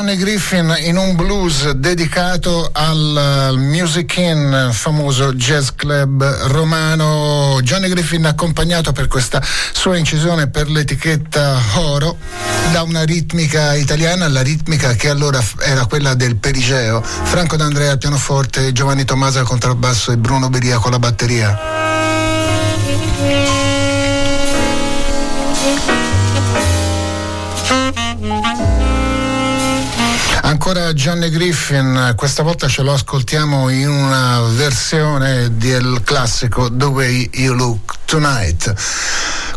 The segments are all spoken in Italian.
Johnny Griffin in un blues dedicato al Music Inn, famoso jazz club romano. Johnny Griffin accompagnato per questa sua incisione per l'etichetta Oro da una ritmica italiana, la ritmica che allora era quella del Perigeo. Franco D'Andrea al pianoforte, Giovanni Tommaso al contrabbasso e Bruno Beria con la batteria. Johnny Griffin, questa volta ce lo ascoltiamo in una versione del classico The Way You Look Tonight.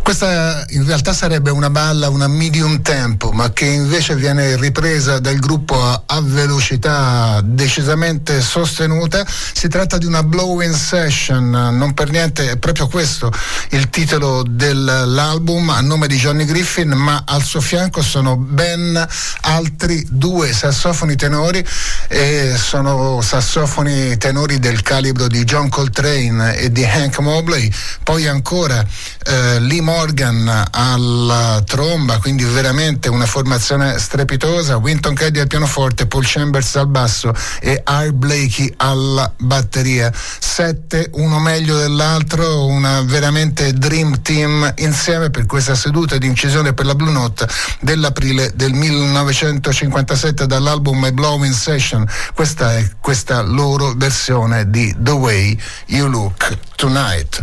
Questa in realtà sarebbe una balla, una medium tempo, ma che invece viene ripresa dal gruppo a, velocità decisamente sostenuta. Si tratta di una blow-in session, non per niente è proprio questo il titolo dell'album a nome di Johnny Griffin, ma al suo fianco sono ben altri due sassofoni tenori e sono sassofoni tenori del calibro di John Coltrane e di Hank Mobley, poi ancora eh, Lee Morgan alla tromba, quindi veramente una formazione strepitosa, Winton Caddy al pianoforte, Paul Chambers al basso e Art Blakey alla batteria. Sette, uno meglio dell'altro, una veramente dream team insieme per questa seduta di incisione per la Blue Note dell'aprile del 1957 dall'album My Blowing Session. Questa è questa loro versione di The Way You Look Tonight.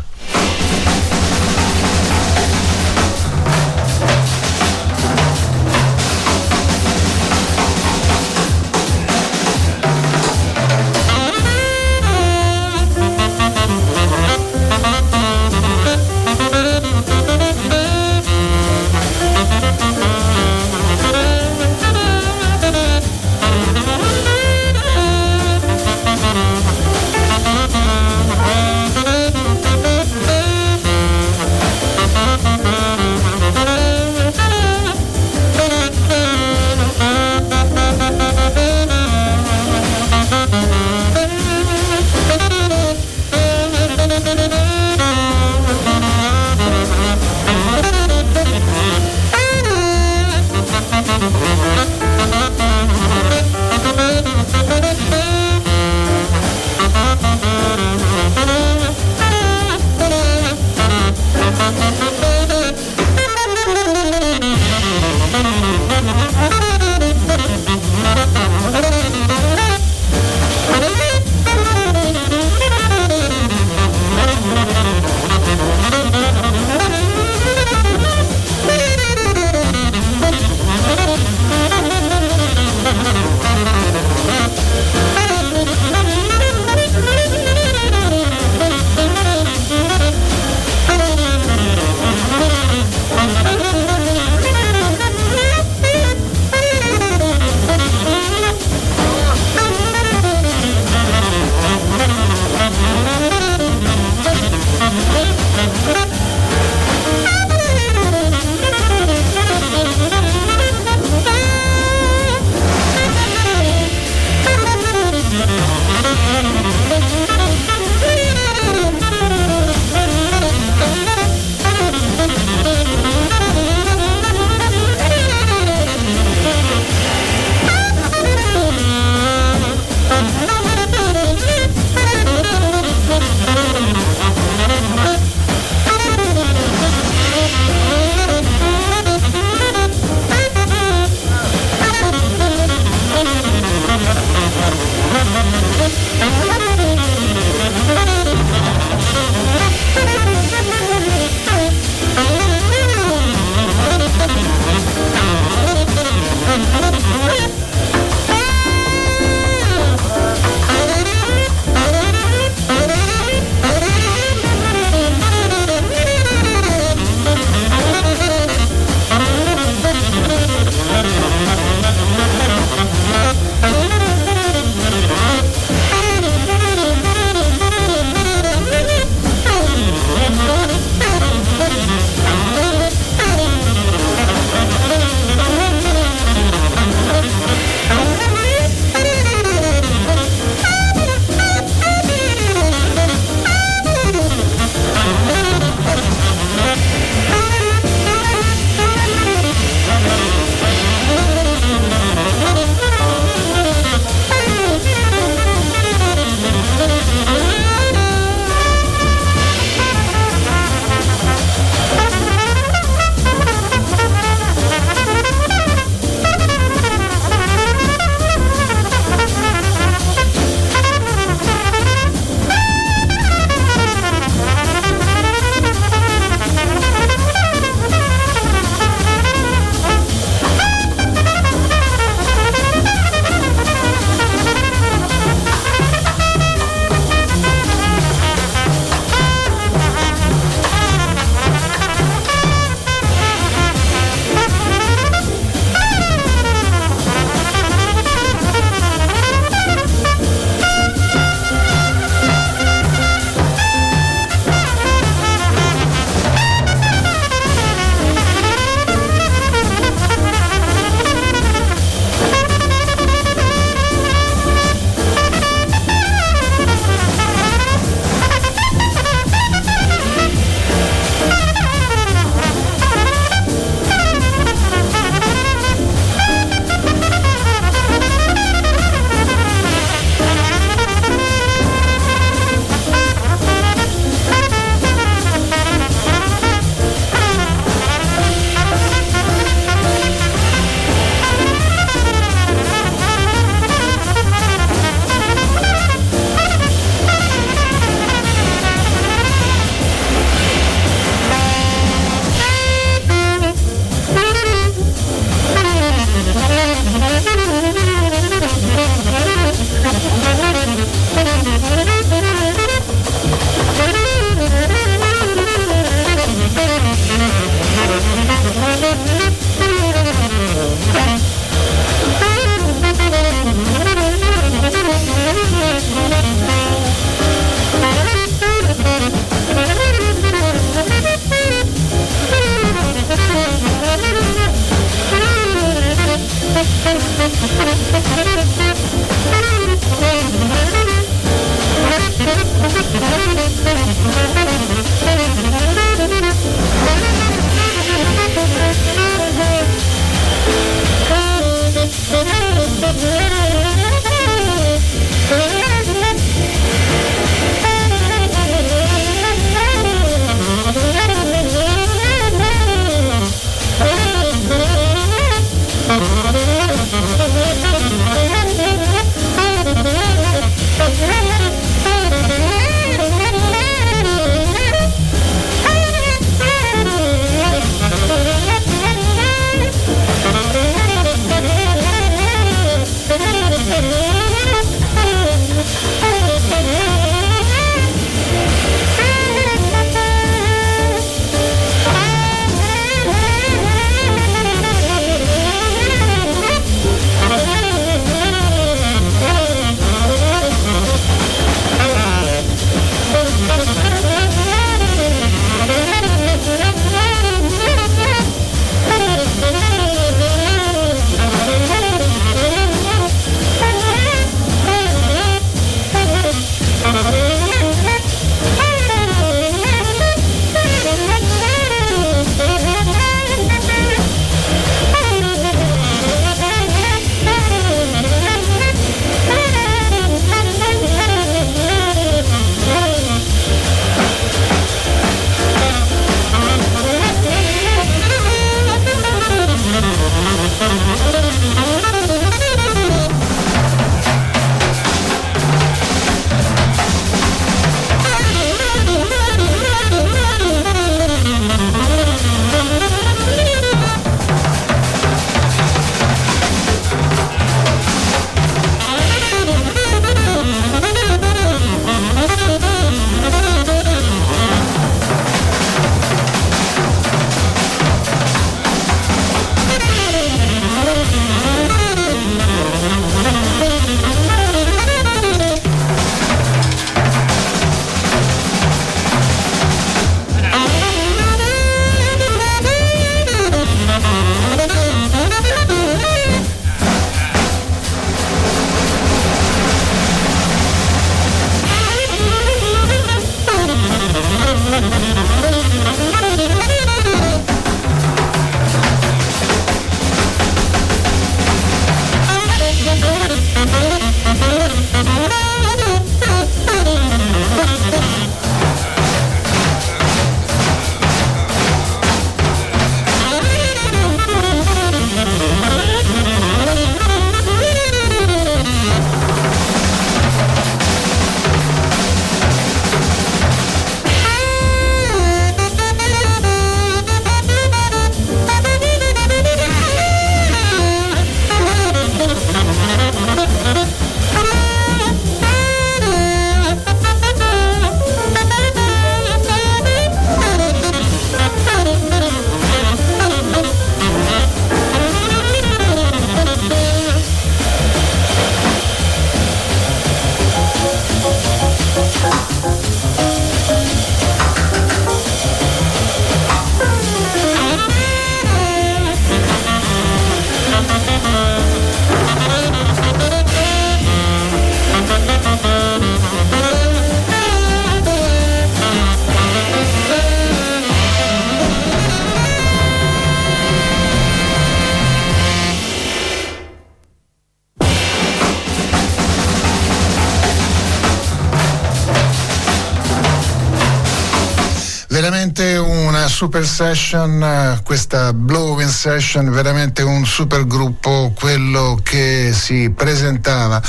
Session, eh, questa blowing session, veramente un super gruppo, quello che si presentava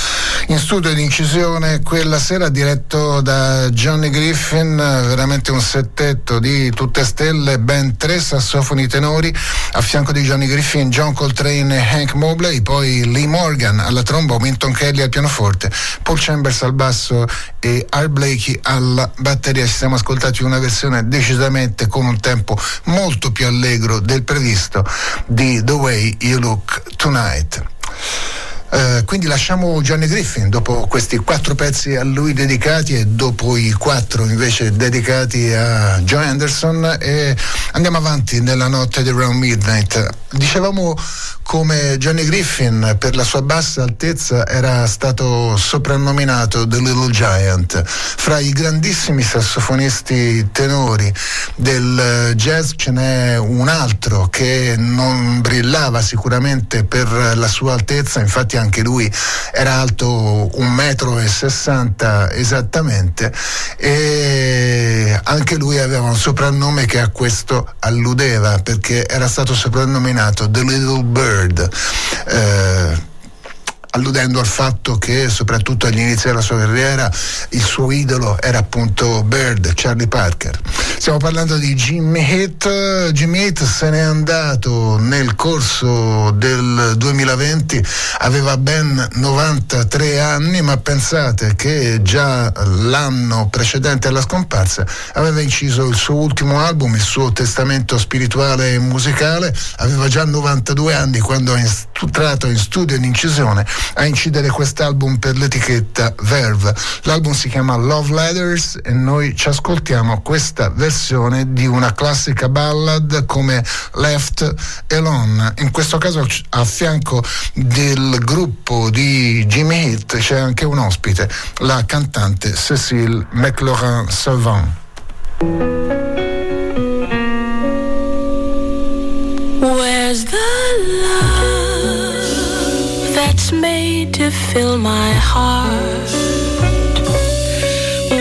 in studio di incisione quella sera diretto da Johnny Griffin, veramente un settetto di tutte stelle, ben tre sassofoni tenori, a fianco di Johnny Griffin, John Coltrane e Hank Mobley, poi Lee Morgan alla tromba, Minton Kelly al pianoforte, Paul Chambers al basso e Art Blakey alla batteria. Ci siamo ascoltati una versione decisamente con un tempo molto più allegro del previsto di The Way You Look Tonight. Eh, quindi lasciamo Johnny Griffin dopo questi quattro pezzi a lui dedicati e dopo i quattro invece dedicati a Joe Anderson e andiamo avanti nella notte di Round Midnight. Dicevamo come Johnny Griffin per la sua bassa altezza era stato soprannominato The Little Giant. Fra i grandissimi sassofonisti tenori del jazz ce n'è un altro che non brillava sicuramente per la sua altezza, infatti anche lui era alto un metro e sessanta esattamente e anche lui aveva un soprannome che a questo alludeva perché era stato soprannominato The Little Bird. Eh, alludendo al fatto che soprattutto agli inizi della sua carriera il suo idolo era appunto Bird, Charlie Parker. Stiamo parlando di Jimmy Heath, Jimmy Heath se n'è andato nel corso del 2020, aveva ben 93 anni, ma pensate che già l'anno precedente alla scomparsa aveva inciso il suo ultimo album, il suo testamento spirituale e musicale, aveva già 92 anni quando ha entrato in studio in incisione a incidere quest'album per l'etichetta Verve. L'album si chiama Love Letters e noi ci ascoltiamo questa versione di una classica ballad come Left Alone. In questo caso a fianco del gruppo di Jimmy Heath c'è anche un ospite, la cantante Cécile McLaurin-Salvant. Where's the love? That's made to fill my heart?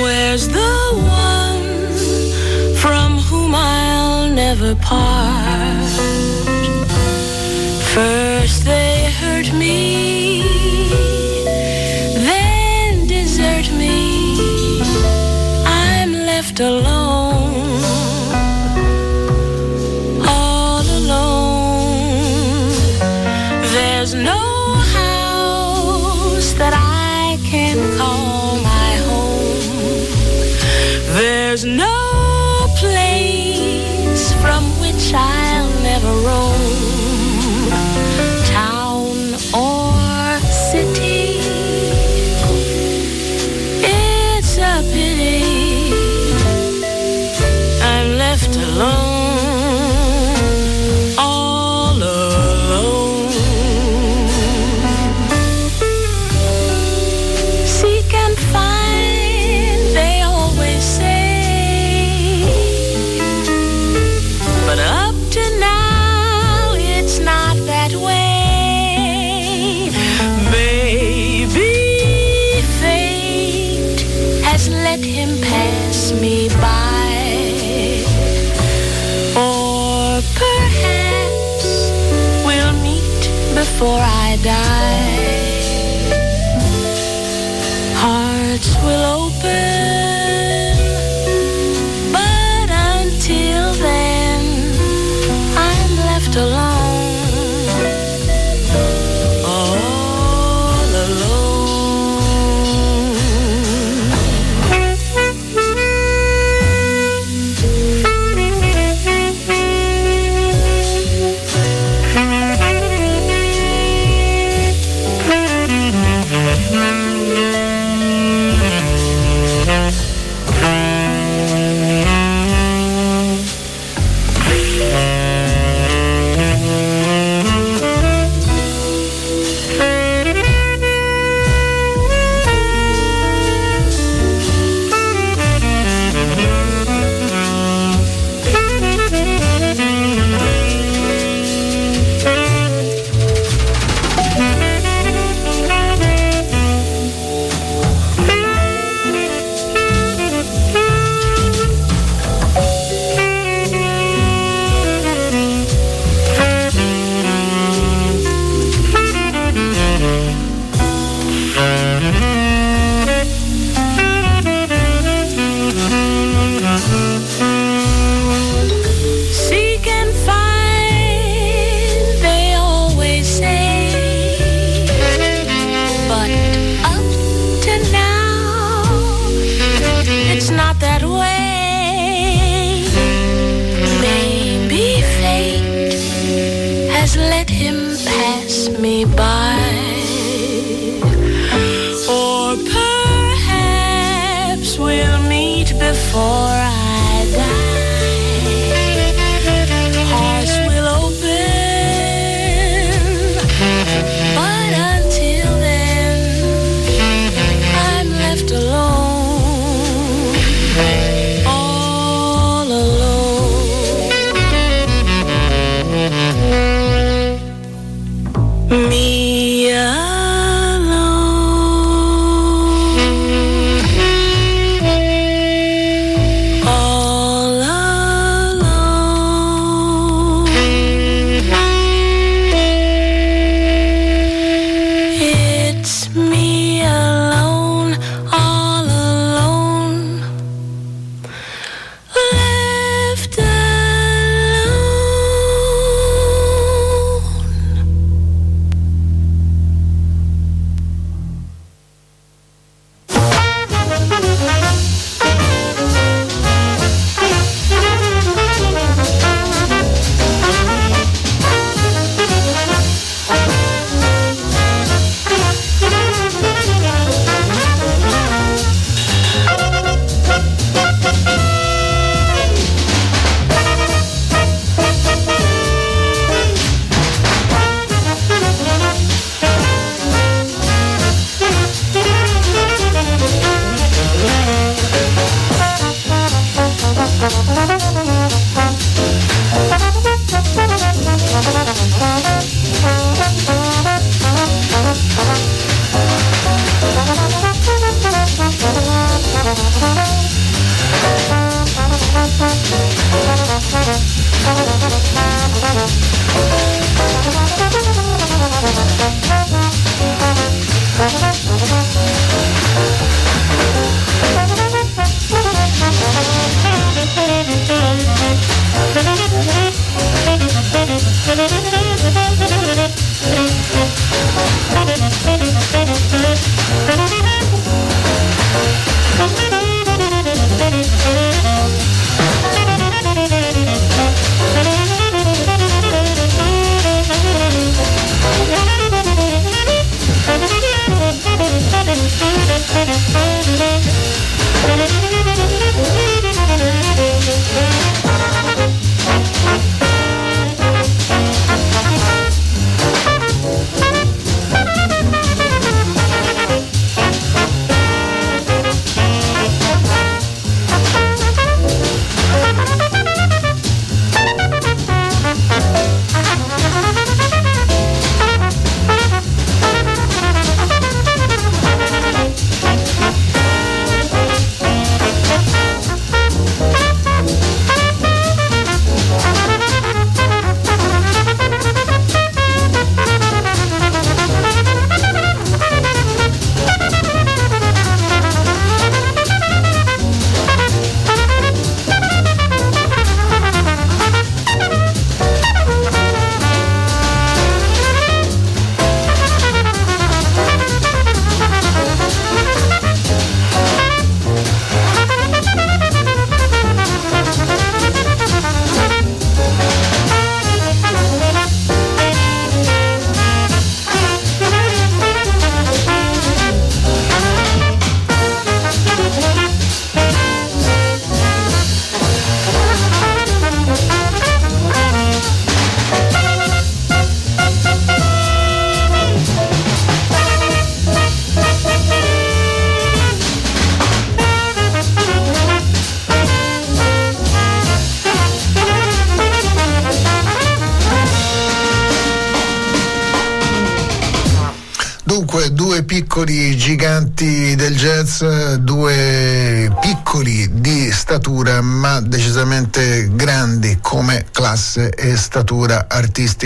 Where's the one from whom I'll never part? First they hurt me, then desert me. I'm left alone. Before I die. Hearts will open,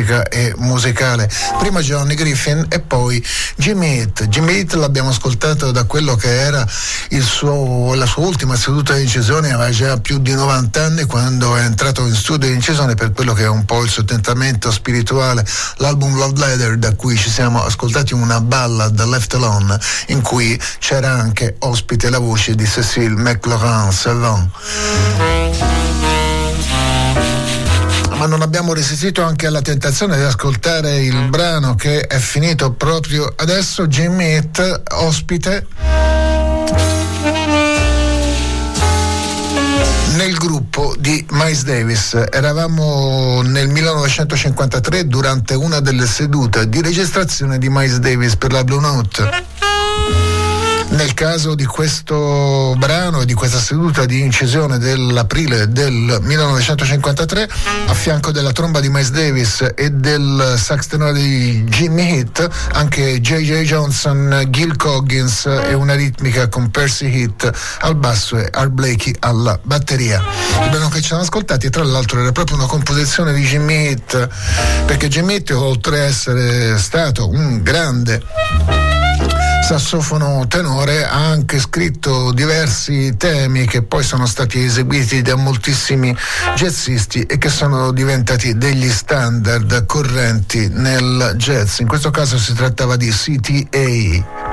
artistica e musicale. Prima Johnny Griffin e poi Jimmy Heath. Jimmy Heath l'abbiamo ascoltato da quello che era suo, la sua ultima seduta di incisione, aveva già più di 90 anni quando è entrato in studio di incisione per quello che è un po' il suo tentamento spirituale, l'album Love Letter da cui ci siamo ascoltati una ballad Left Alone in cui c'era anche ospite la voce di Cécile McLaurin Salon ma non abbiamo resistito anche alla tentazione di ascoltare il brano che è finito proprio adesso, Jimmy Heath, ospite nel gruppo di Miles Davis. Eravamo nel 1953 durante una delle sedute di registrazione di Miles Davis per la Blue Note. Nel caso di questo brano e di questa seduta di incisione dell'aprile del 1953, a fianco della tromba di Miles Davis e del sax tenore di Jimmy Heath, anche J.J. Johnson, Gil Coggins e una ritmica con Percy Heath al basso e Art Blakey alla batteria. Il brano che ci hanno ascoltati, tra l'altro, era proprio una composizione di Jimmy Heath, perché Jimmy Heath, oltre a essere stato un grande sassofono tenore ha anche scritto diversi temi che poi sono stati eseguiti da moltissimi jazzisti e che sono diventati degli standard correnti nel jazz. In questo caso si trattava di CTA.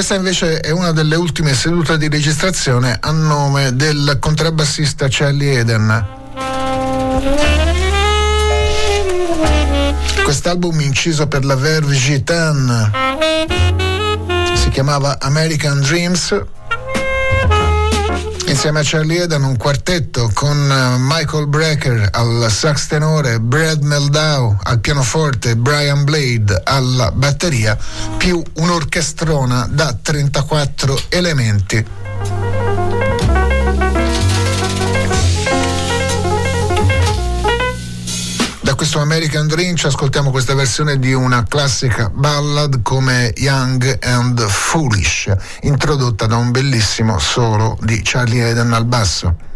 Questa invece è una delle ultime sedute di registrazione a nome del contrabbassista Charlie Eden. Quest'album inciso per la Verve Gitan si chiamava American Dreams insieme a Charlie Eden un quartetto con eh, Michael Brecker al sax tenore, Brad Meldau al pianoforte, Brian Blade alla batteria, più un'orchestrona da 34 elementi. Questo American Dream ci ascoltiamo questa versione di una classica ballad come Young and Foolish, introdotta da un bellissimo solo di Charlie Eden al basso.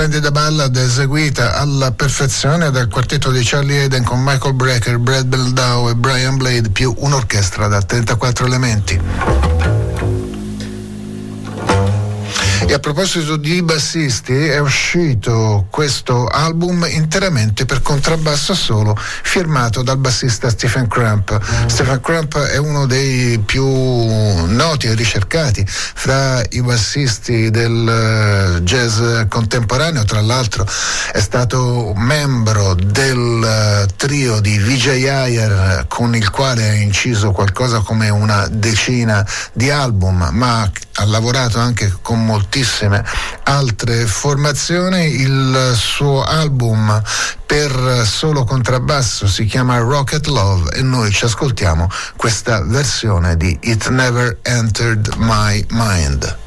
Splendida ballad eseguita alla perfezione dal quartetto di Charlie Eden con Michael Brecker, Brad Beldow e Brian Blade più un'orchestra da 34 elementi. Proposito di bassisti, è uscito questo album interamente per contrabbasso solo, firmato dal bassista Stephen Crump. Stephen Crump è uno dei più noti e ricercati fra i bassisti del eh, jazz contemporaneo, tra l'altro è stato membro del eh, trio di Vijay Iyer con il quale ha inciso qualcosa come una decina di album, ma ha lavorato anche con moltissime altre formazioni. Il suo album per solo contrabbasso si chiama Rocket Love e noi ci ascoltiamo questa versione di It Never Entered My Mind.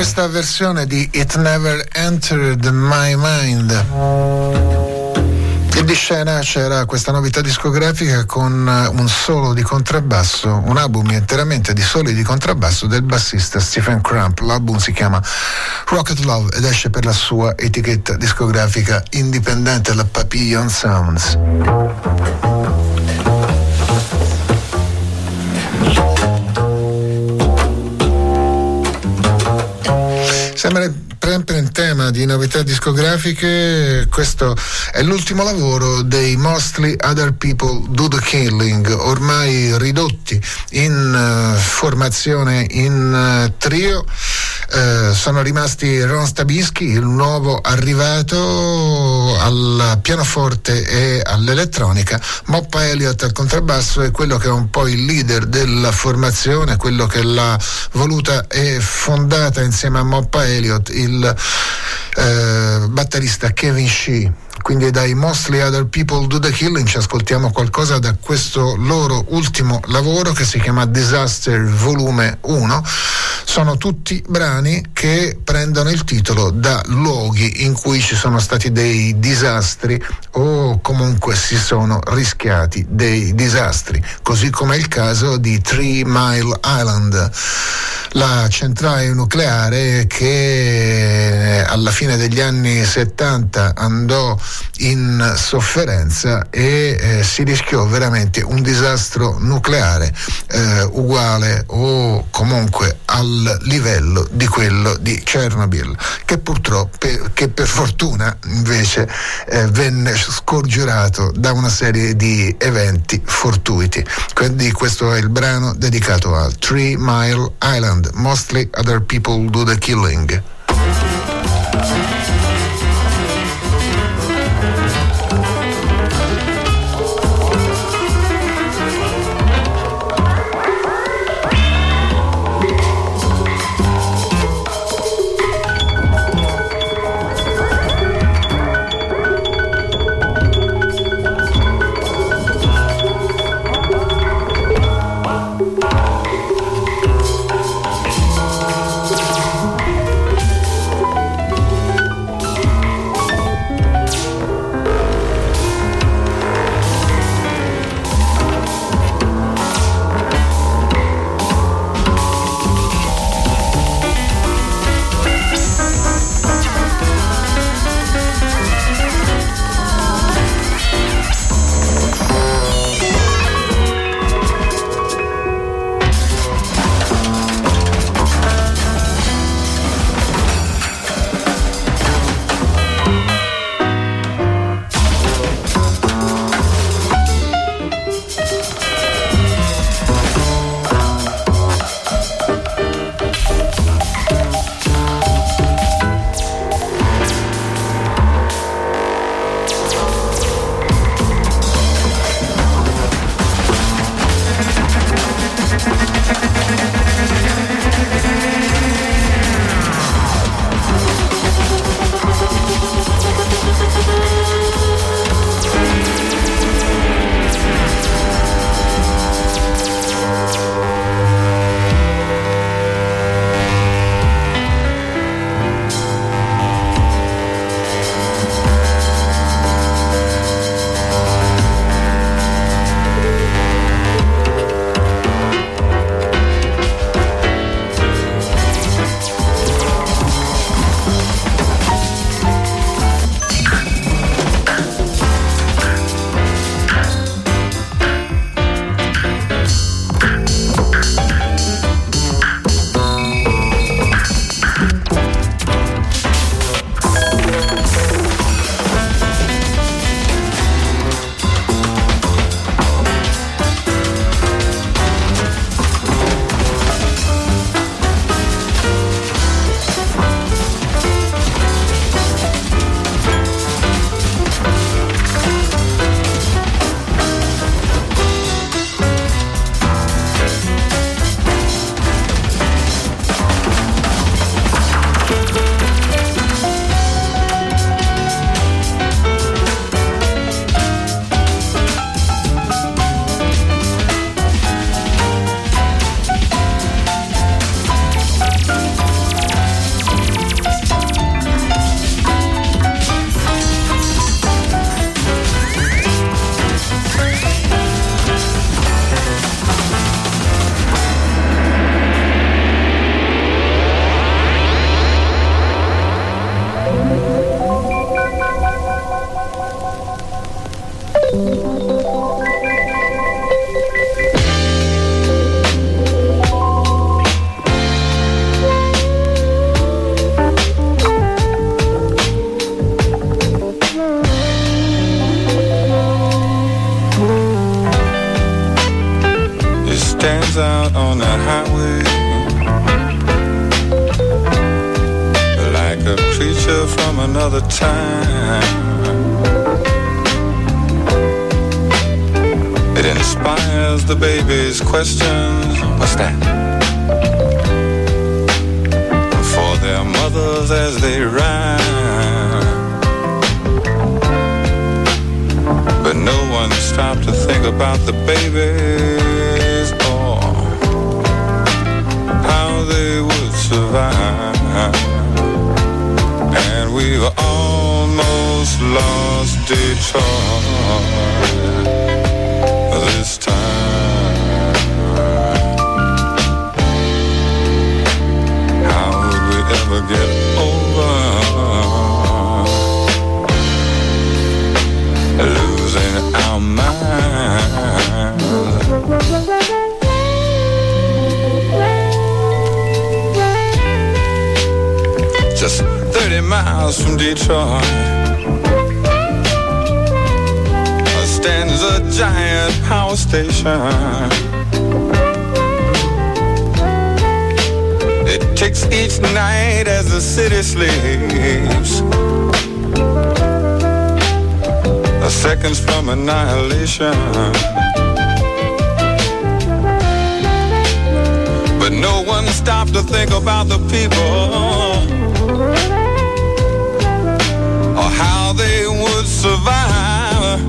Questa versione di It Never Entered My Mind. E di scena c'era questa novità discografica con un solo di contrabbasso, un album interamente di soli di contrabbasso del bassista Stephen Crump. L'album si chiama Rocket Love ed esce per la sua etichetta discografica indipendente, la Papillon Sounds. Di novità discografiche, questo è l'ultimo lavoro dei Mostly Other People Do the Killing, ormai ridotti in uh, formazione in uh, trio. Uh, sono rimasti Ron Stabischi, il nuovo arrivato al pianoforte e all'elettronica, Moppa Elliott al contrabbasso e quello che è un po' il leader della formazione, quello che l'ha voluta e fondata insieme a Moppa Elliott, il eh, batterista Kevin Shee quindi dai Mostly Other People Do the Killing ci ascoltiamo qualcosa da questo loro ultimo lavoro che si chiama Disaster Volume 1 sono tutti brani che prendono il titolo da luoghi in cui ci sono stati dei disastri o comunque si sono rischiati dei disastri così come è il caso di Three Mile Island la centrale nucleare che alla fine degli anni 70 andò in sofferenza e eh, si rischiò veramente un disastro nucleare eh, uguale o comunque al livello di quello di Chernobyl che purtroppo che per fortuna invece eh, venne scorgiorato da una serie di eventi fortuiti. Quindi questo è il brano dedicato al Three Mile Island Mostly Other People Do the Killing mothers as they rhyme. But no one stopped to think about the babies or how they would survive. And we've almost lost Detroit this time. Ever get over losing our minds? Just 30 miles from Detroit. stands a giant power station. It each night as the city sleeps. A seconds from annihilation. But no one stopped to think about the people or how they would survive.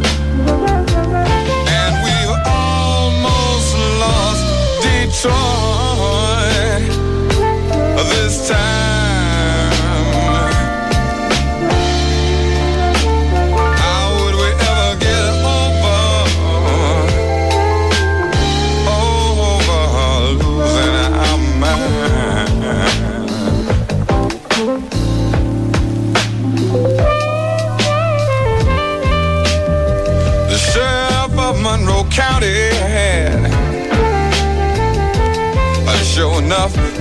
And we almost lost Detroit this time.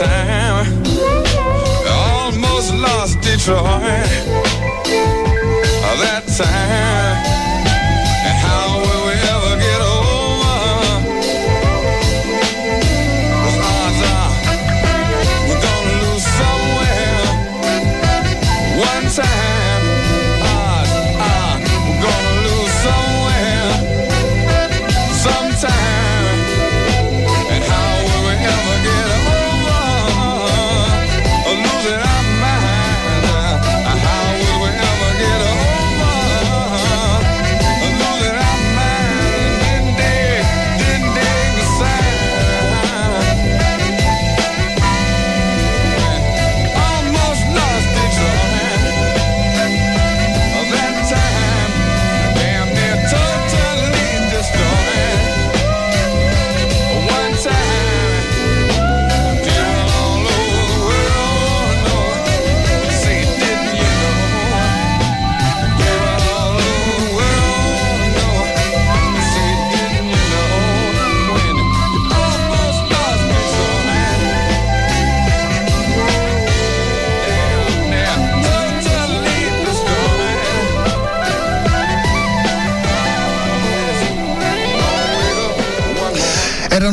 time, almost lost Detroit. That time.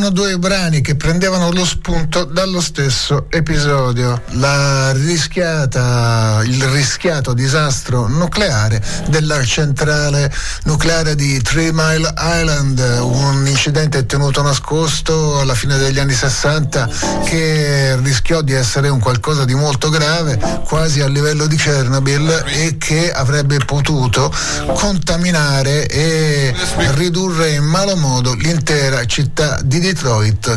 Erano due brani che prendevano lo spunto dallo stesso episodio, rischiata, il rischiato disastro nucleare della centrale nucleare di Three Mile Island, un incidente tenuto nascosto alla fine degli anni 60 che rischiò di essere un qualcosa di molto grave, quasi a livello di Chernobyl e che avrebbe potuto contaminare e ridurre in malo modo l'intera città di Detroit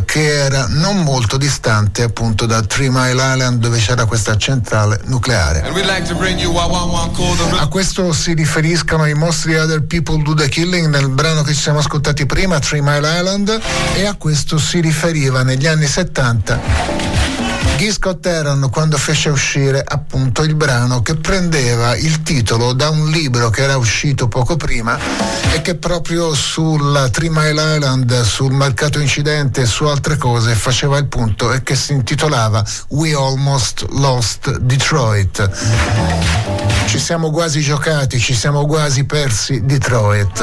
che era non molto distante appunto da Three Mile Island dove c'era questa centrale nucleare. A questo si riferiscono i mostri Other People Do the Killing nel brano che ci siamo ascoltati prima, Three Mile Island, e a questo si riferiva negli anni 70 Guy Scott Heron quando fece uscire appunto il brano che prendeva il titolo da un libro che era uscito poco prima e che proprio sul Three Mile Island, sul mercato incidente e su altre cose faceva il punto e che si intitolava We Almost Lost Detroit. Ci siamo quasi giocati, ci siamo quasi persi Detroit.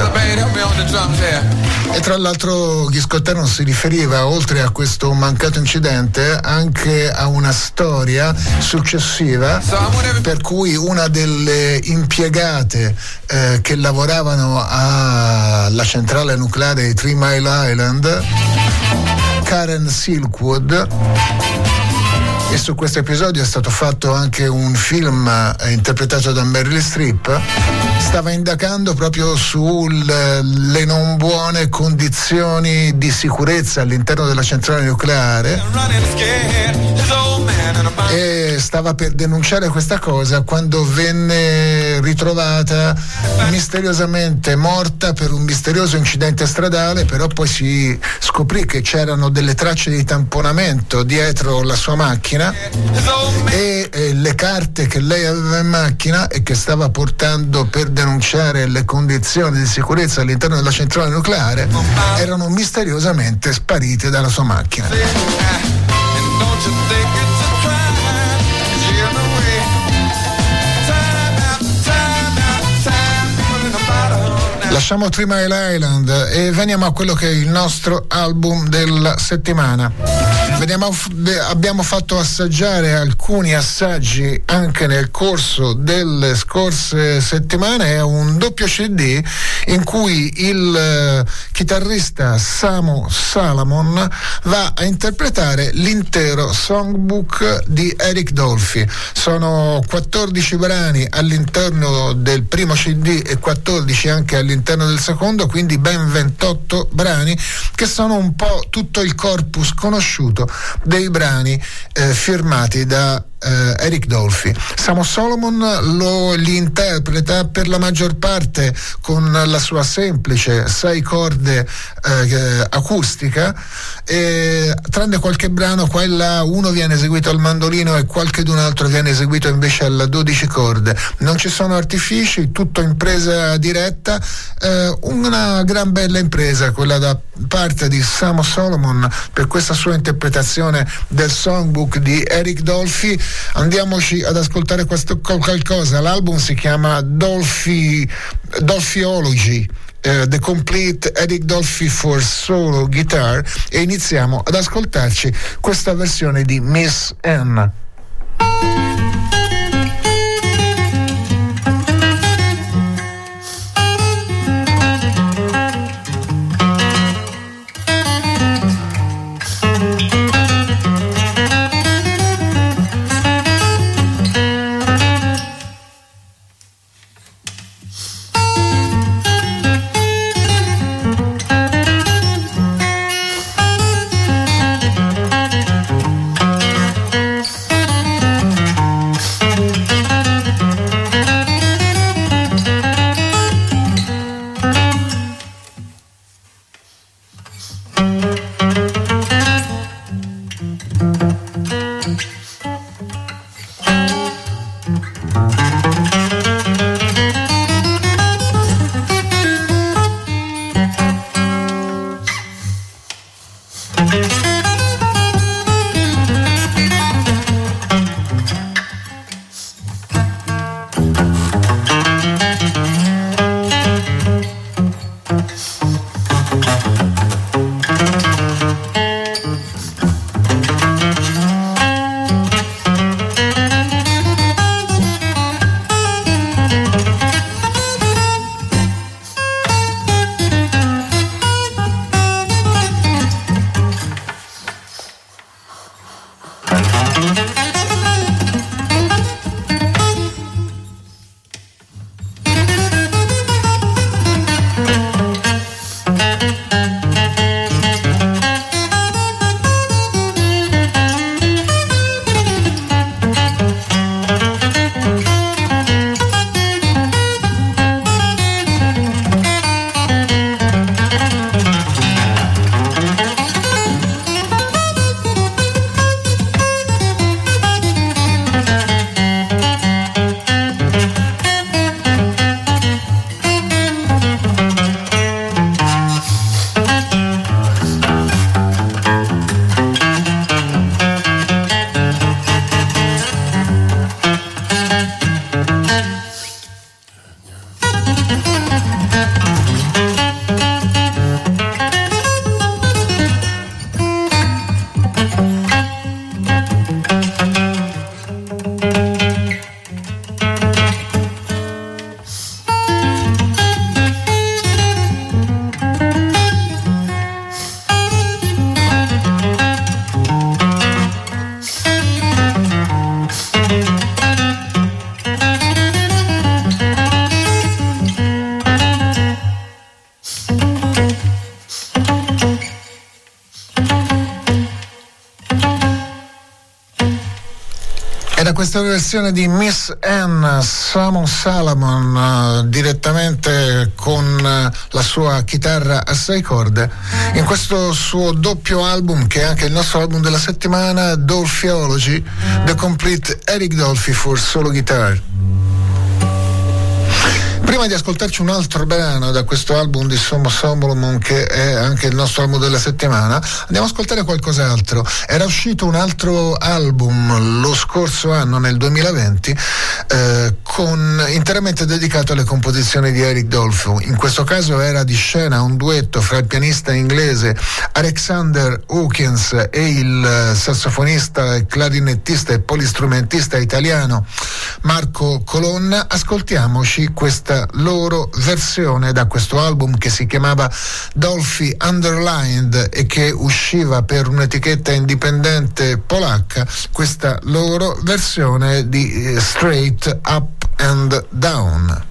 E tra l'altro Guy Scott Heron si riferiva oltre a questo mancato incidente anche a una storia successiva per cui una delle impiegate eh, che lavoravano alla centrale nucleare di Three Mile Island, Karen Silkwood, e su questo episodio è stato fatto anche un film eh, interpretato da Meryl Streep. Stava indagando proprio sulle non buone condizioni di sicurezza all'interno della centrale nucleare e stava per denunciare questa cosa quando venne ritrovata misteriosamente morta per un misterioso incidente stradale, però poi si scoprì che c'erano delle tracce di tamponamento dietro la sua macchina e, e le carte che lei aveva in macchina e che stava portando per denunciare le condizioni di sicurezza all'interno della centrale nucleare erano misteriosamente sparite dalla sua macchina. Lasciamo Three Mile Island e veniamo a quello che è il nostro album della settimana. Veniamo, abbiamo fatto assaggiare alcuni assaggi anche nel corso delle scorse settimane. È un doppio CD in cui il eh, chitarrista Samu Salamon va a interpretare l'intero songbook di Eric Dolphy. Sono 14 brani all'interno del primo CD e 14 anche all'interno all'interno del secondo, quindi ben 28 brani che sono un po' tutto il corpus conosciuto dei brani eh, firmati da eh, Eric Dolphy. Samo Solomon lo, li interpreta per la maggior parte con la sua semplice sei corde eh, acustica, e, tranne qualche brano qua e uno viene eseguito al mandolino e qualche d'un altro viene eseguito invece a 12 corde. Non ci sono artifici, tutto impresa diretta, eh, una gran bella impresa quella da parte di Samo Solomon per questa sua interpretazione del songbook di Eric Dolphy andiamoci ad ascoltare questo qualcosa. L'album si chiama Dolphy, Dolphyology. Uh, The Complete Eric Dolphy for Solo Guitar e iniziamo ad ascoltarci questa versione di Miss N. versione di Miss Anne Simon Salomon uh, direttamente con uh, la sua chitarra a sei corde. In questo suo doppio album che è anche il nostro album della settimana Dolphyology The Complete Eric Dolphy for Solo Guitar di ascoltarci un altro brano da questo album di Sommo Solomon che è anche il nostro album della settimana, andiamo ad ascoltare qualcos'altro. Era uscito un altro album lo scorso anno, nel 2020, eh, con, interamente dedicato alle composizioni di Eric Dolphy. In questo caso era di scena un duetto fra il pianista inglese Alexander Hawkins e il sassofonista, clarinettista e polistrumentista italiano Marco Colonna. Ascoltiamoci questa loro versione da questo album che si chiamava Dolphy Underlined e che usciva per un'etichetta indipendente polacca, questa loro versione di eh, Straight Up and Down.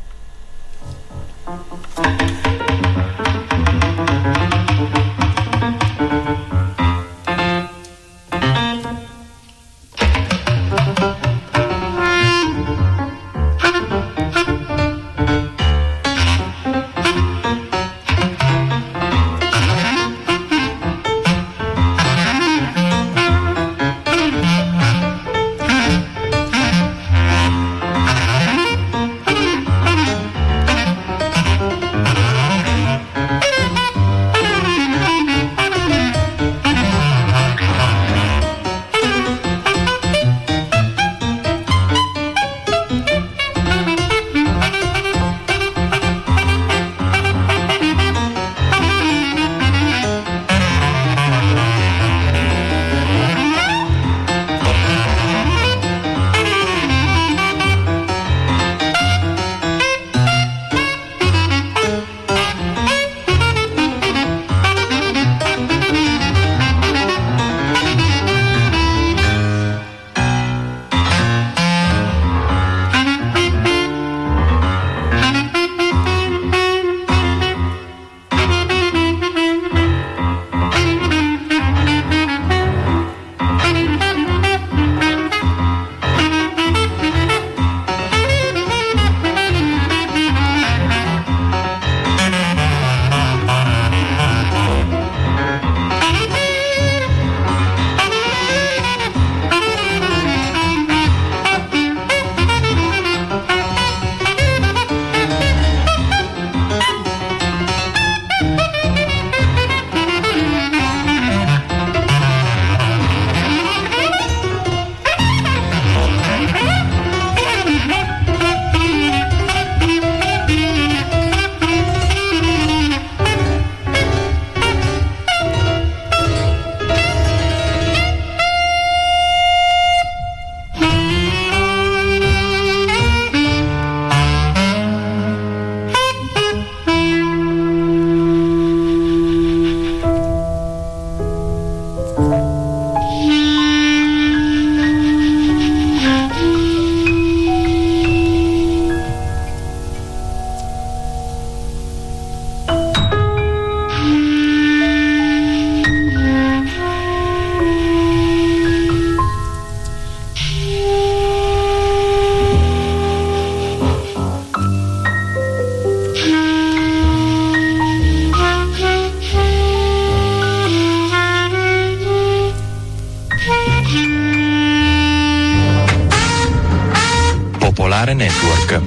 Network.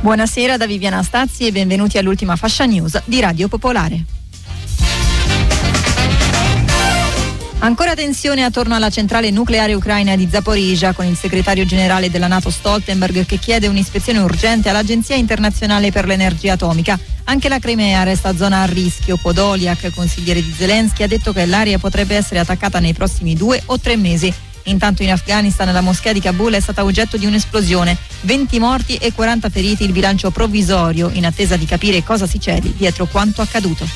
Buonasera da Viviana Stazzi e benvenuti all'ultima fascia news di Radio Popolare. Ancora tensione attorno alla centrale nucleare ucraina di Zaporizhia con il segretario generale della Nato Stoltenberg che chiede un'ispezione urgente all'Agenzia internazionale per l'energia atomica. Anche la Crimea resta zona a rischio. Podoliak, consigliere di Zelensky, ha detto che l'area potrebbe essere attaccata nei prossimi due o tre mesi. Intanto in Afghanistan la moschea di Kabul è stata oggetto di un'esplosione. 20 morti e 40 feriti il bilancio provvisorio in attesa di capire cosa si celi dietro quanto accaduto.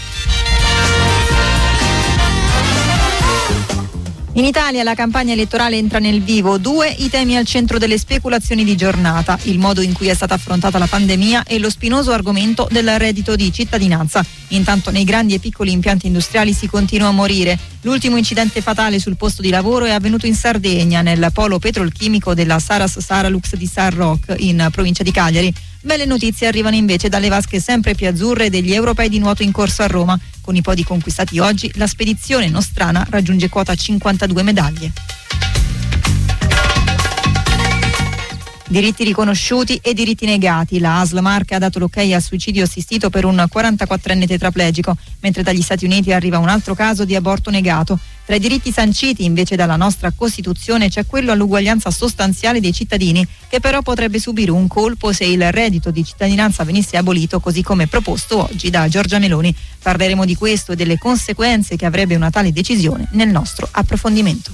In Italia la campagna elettorale entra nel vivo. Due i temi al centro delle speculazioni di giornata, il modo in cui è stata affrontata la pandemia e lo spinoso argomento del reddito di cittadinanza. Intanto nei grandi e piccoli impianti industriali si continua a morire. L'ultimo incidente fatale sul posto di lavoro è avvenuto in Sardegna, nel polo petrolchimico della Saras Saralux di San Rock, in provincia di Cagliari. Belle notizie arrivano invece dalle vasche sempre più azzurre degli europei di nuoto in corso a Roma. Con i podi conquistati oggi, la spedizione nostrana raggiunge quota 52 medaglie. Diritti riconosciuti e diritti negati. La ASL Marca ha dato l'ok al suicidio assistito per un 44enne tetraplegico, mentre dagli Stati Uniti arriva un altro caso di aborto negato. Tra i diritti sanciti invece dalla nostra Costituzione c'è quello all'uguaglianza sostanziale dei cittadini, che però potrebbe subire un colpo se il reddito di cittadinanza venisse abolito così come proposto oggi da Giorgia Meloni. Parleremo di questo e delle conseguenze che avrebbe una tale decisione nel nostro approfondimento.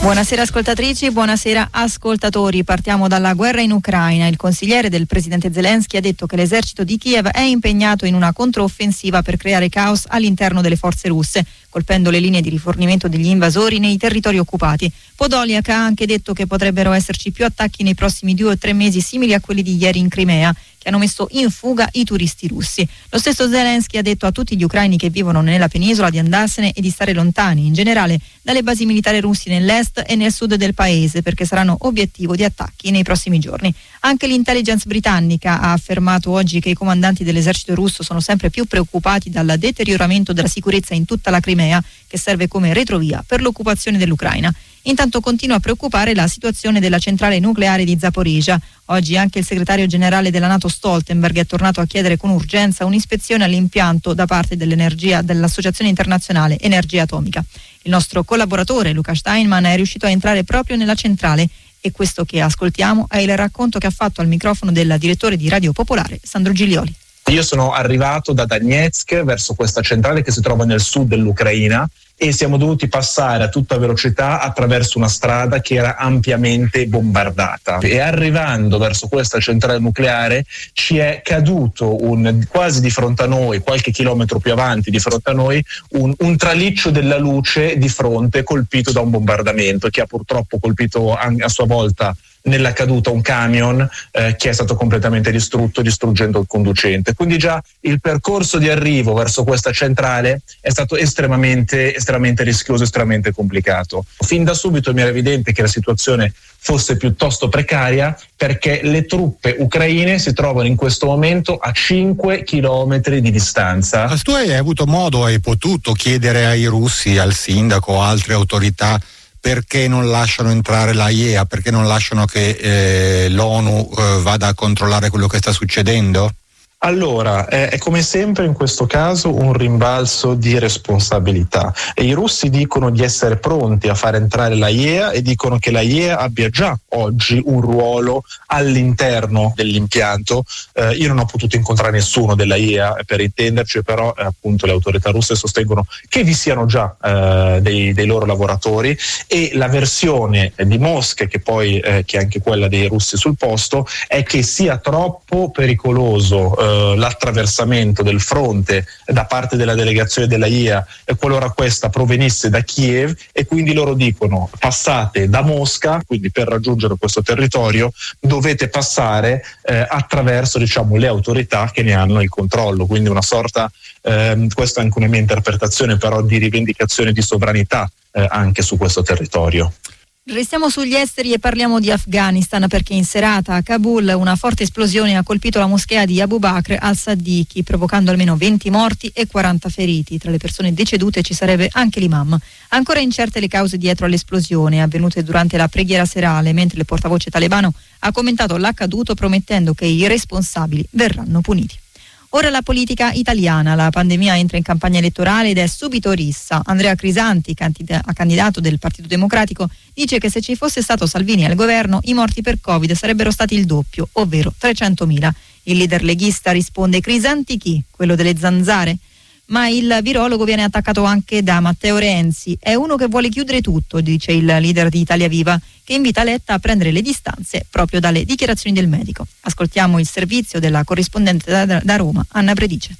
Buonasera ascoltatrici, buonasera ascoltatori. Partiamo dalla guerra in Ucraina. Il consigliere del presidente Zelensky ha detto che l'esercito di Kiev è impegnato in una controffensiva per creare caos all'interno delle forze russe, colpendo le linee di rifornimento degli invasori nei territori occupati. Podoliak ha anche detto che potrebbero esserci più attacchi nei prossimi due o tre mesi simili a quelli di ieri in Crimea che hanno messo in fuga i turisti russi. Lo stesso Zelensky ha detto a tutti gli ucraini che vivono nella penisola di andarsene e di stare lontani in generale dalle basi militari russi nell'est e nel sud del paese perché saranno obiettivo di attacchi nei prossimi giorni. Anche l'intelligence britannica ha affermato oggi che i comandanti dell'esercito russo sono sempre più preoccupati dal deterioramento della sicurezza in tutta la Crimea che serve come retrovia per l'occupazione dell'Ucraina. Intanto continua a preoccupare la situazione della centrale nucleare di Zaporizhia. Oggi anche il segretario generale della Nato Stoltenberg è tornato a chiedere con urgenza un'ispezione all'impianto da parte dell'Associazione internazionale Energia Atomica. Il nostro collaboratore Luca Steinman è riuscito a entrare proprio nella centrale e questo che ascoltiamo è il racconto che ha fatto al microfono del direttore di Radio Popolare Sandro Giglioli. Io sono arrivato da Donetsk verso questa centrale che si trova nel sud dell'Ucraina e siamo dovuti passare a tutta velocità attraverso una strada che era ampiamente bombardata. E arrivando verso questa centrale nucleare ci è caduto un, quasi di fronte a noi, qualche chilometro più avanti di fronte a noi, un, un traliccio della luce di fronte colpito da un bombardamento che ha purtroppo colpito a, sua volta nella caduta un camion eh, che è stato completamente distrutto distruggendo il conducente. Quindi già il percorso di arrivo verso questa centrale è stato estremamente, estremamente rischioso, estremamente complicato. Fin da subito mi era evidente che la situazione fosse piuttosto precaria perché le truppe ucraine si trovano in questo momento a 5 chilometri di distanza. Tu hai avuto modo, hai potuto chiedere ai russi, al sindaco, altre autorità perché non lasciano entrare la IEA, perché non lasciano che eh, l'ONU eh, vada a controllare quello che sta succedendo? Allora, è, è, come sempre in questo caso un rimbalzo di responsabilità. E I russi dicono di essere pronti a far entrare la IEA e dicono che la IEA abbia già oggi un ruolo all'interno dell'impianto. Eh, io non ho potuto incontrare nessuno della IEA per intenderci, però eh, appunto le autorità russe sostengono che vi siano già eh, dei, dei, loro lavoratori e la versione di Mosca, che poi eh, che è anche quella dei russi sul posto, è che sia troppo pericoloso eh, eh, l'attraversamento del fronte da parte della delegazione della IEA qualora questa provenisse da Kiev e quindi loro dicono passate da Mosca, quindi per raggiungere questo territorio dovete passare eh, attraverso diciamo, le autorità che ne hanno il controllo, quindi una sorta ehm, questa è anche una mia interpretazione però di rivendicazione di sovranità eh, anche su questo territorio. Restiamo sugli esteri e parliamo di Afghanistan perché in serata a Kabul una forte esplosione ha colpito la moschea di Abu Bakr al-Saddiqui provocando almeno 20 morti e 40 feriti. Tra le persone decedute ci sarebbe anche l'imam. Ancora incerte le cause dietro all'esplosione avvenute durante la preghiera serale mentre il portavoce talebano ha commentato l'accaduto promettendo che i responsabili verranno puniti. Ora la politica italiana, la pandemia entra in campagna elettorale ed è subito rissa. Andrea Crisanti, candida- candidato del Partito Democratico, dice che se ci fosse stato Salvini al governo i morti per Covid sarebbero stati il doppio, ovvero 300.000. Il leader leghista risponde Crisanti chi? Quello delle zanzare? Ma il virologo viene attaccato anche da Matteo Renzi. È uno che vuole chiudere tutto, dice il leader di Italia Viva, che invita Letta a prendere le distanze proprio dalle dichiarazioni del medico. Ascoltiamo il servizio della corrispondente da, da Roma, Anna Predice.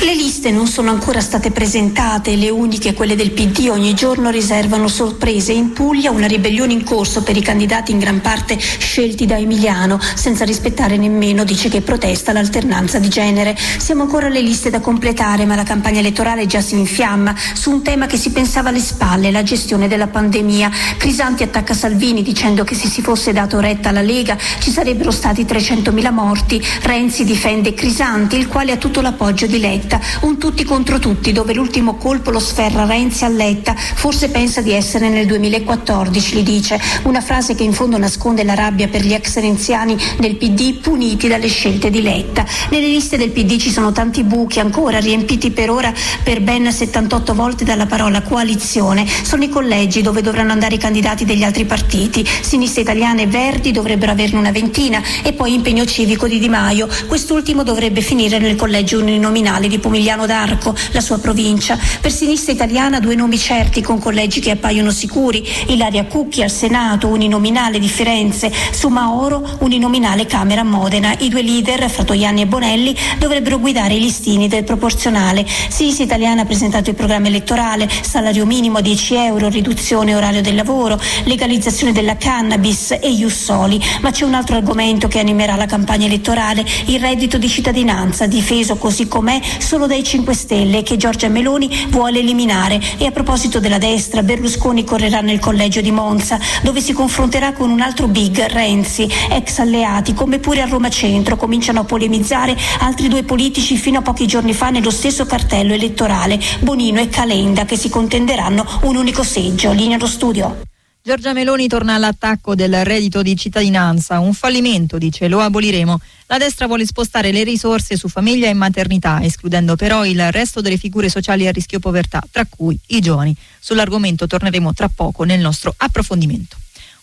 Le liste non sono ancora state presentate, le uniche, quelle del PD, ogni giorno riservano sorprese. In Puglia una ribellione in corso per i candidati in gran parte scelti da Emiliano, senza rispettare nemmeno, dice che protesta l'alternanza di genere. Siamo ancora alle liste da completare, ma la campagna elettorale già si infiamma su un tema che si pensava alle spalle, la gestione della pandemia. Crisanti attacca Salvini dicendo che se si fosse dato retta alla Lega ci sarebbero stati 300.000 morti. Renzi difende Crisanti, il quale ha tutto l'appoggio di lei Letta, un tutti contro tutti dove l'ultimo colpo lo sferra Renzi a Letta, forse pensa di essere nel 2014, gli dice, una frase che in fondo nasconde la rabbia per gli ex renziani del PD puniti dalle scelte di Letta. Nelle liste del PD ci sono tanti buchi ancora riempiti per ora per ben 78 volte dalla parola coalizione. Sono i collegi dove dovranno andare i candidati degli altri partiti. Sinistra Italiana e Verdi dovrebbero averne una ventina e poi impegno civico di Di Maio. Quest'ultimo dovrebbe finire nel collegio uninominale Comunale di Pomigliano d'Arco, la sua provincia. Per sinistra italiana due nomi certi con collegi che appaiono sicuri, Ilaria Cucchi al Senato, uninominale di Firenze, Sumaoro, uninominale Camera Modena. I due leader, Fratoianni e Bonelli, dovrebbero guidare i listini del proporzionale. Sinistra italiana ha presentato il programma elettorale, salario minimo a 10 euro, riduzione orario del lavoro, legalizzazione della cannabis e Jussoli. Ma c'è un altro argomento che animerà la campagna elettorale, il reddito di cittadinanza, difeso così com'è solo dai 5 Stelle che Giorgia Meloni vuole eliminare. E a proposito della destra, Berlusconi correrà nel collegio di Monza, dove si confronterà con un altro big, Renzi, ex alleati, come pure a Roma Centro cominciano a polemizzare altri due politici fino a pochi giorni fa nello stesso cartello elettorale, Bonino e Calenda, che si contenderanno un unico seggio. Linea allo studio. Giorgia Meloni torna all'attacco del reddito di cittadinanza, un fallimento, dice, lo aboliremo. La destra vuole spostare le risorse su famiglia e maternità, escludendo però il resto delle figure sociali a rischio povertà, tra cui i giovani. Sull'argomento torneremo tra poco nel nostro approfondimento.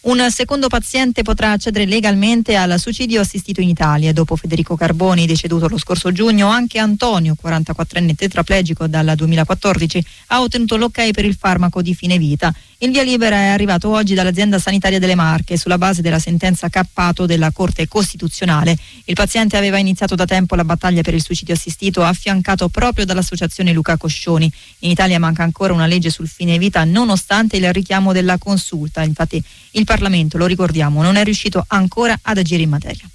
Un secondo paziente potrà accedere legalmente al suicidio assistito in Italia. Dopo Federico Carboni, deceduto lo scorso giugno, anche Antonio, 44enne tetraplegico dal 2014, ha ottenuto l'ok per il farmaco di fine vita. Il via libera è arrivato oggi dall'azienda sanitaria delle Marche sulla base della sentenza cappato della Corte Costituzionale. Il paziente aveva iniziato da tempo la battaglia per il suicidio assistito affiancato proprio dall'associazione Luca Coscioni. In Italia manca ancora una legge sul fine vita nonostante il richiamo della consulta. Infatti il Parlamento, lo ricordiamo, non è riuscito ancora ad agire in materia.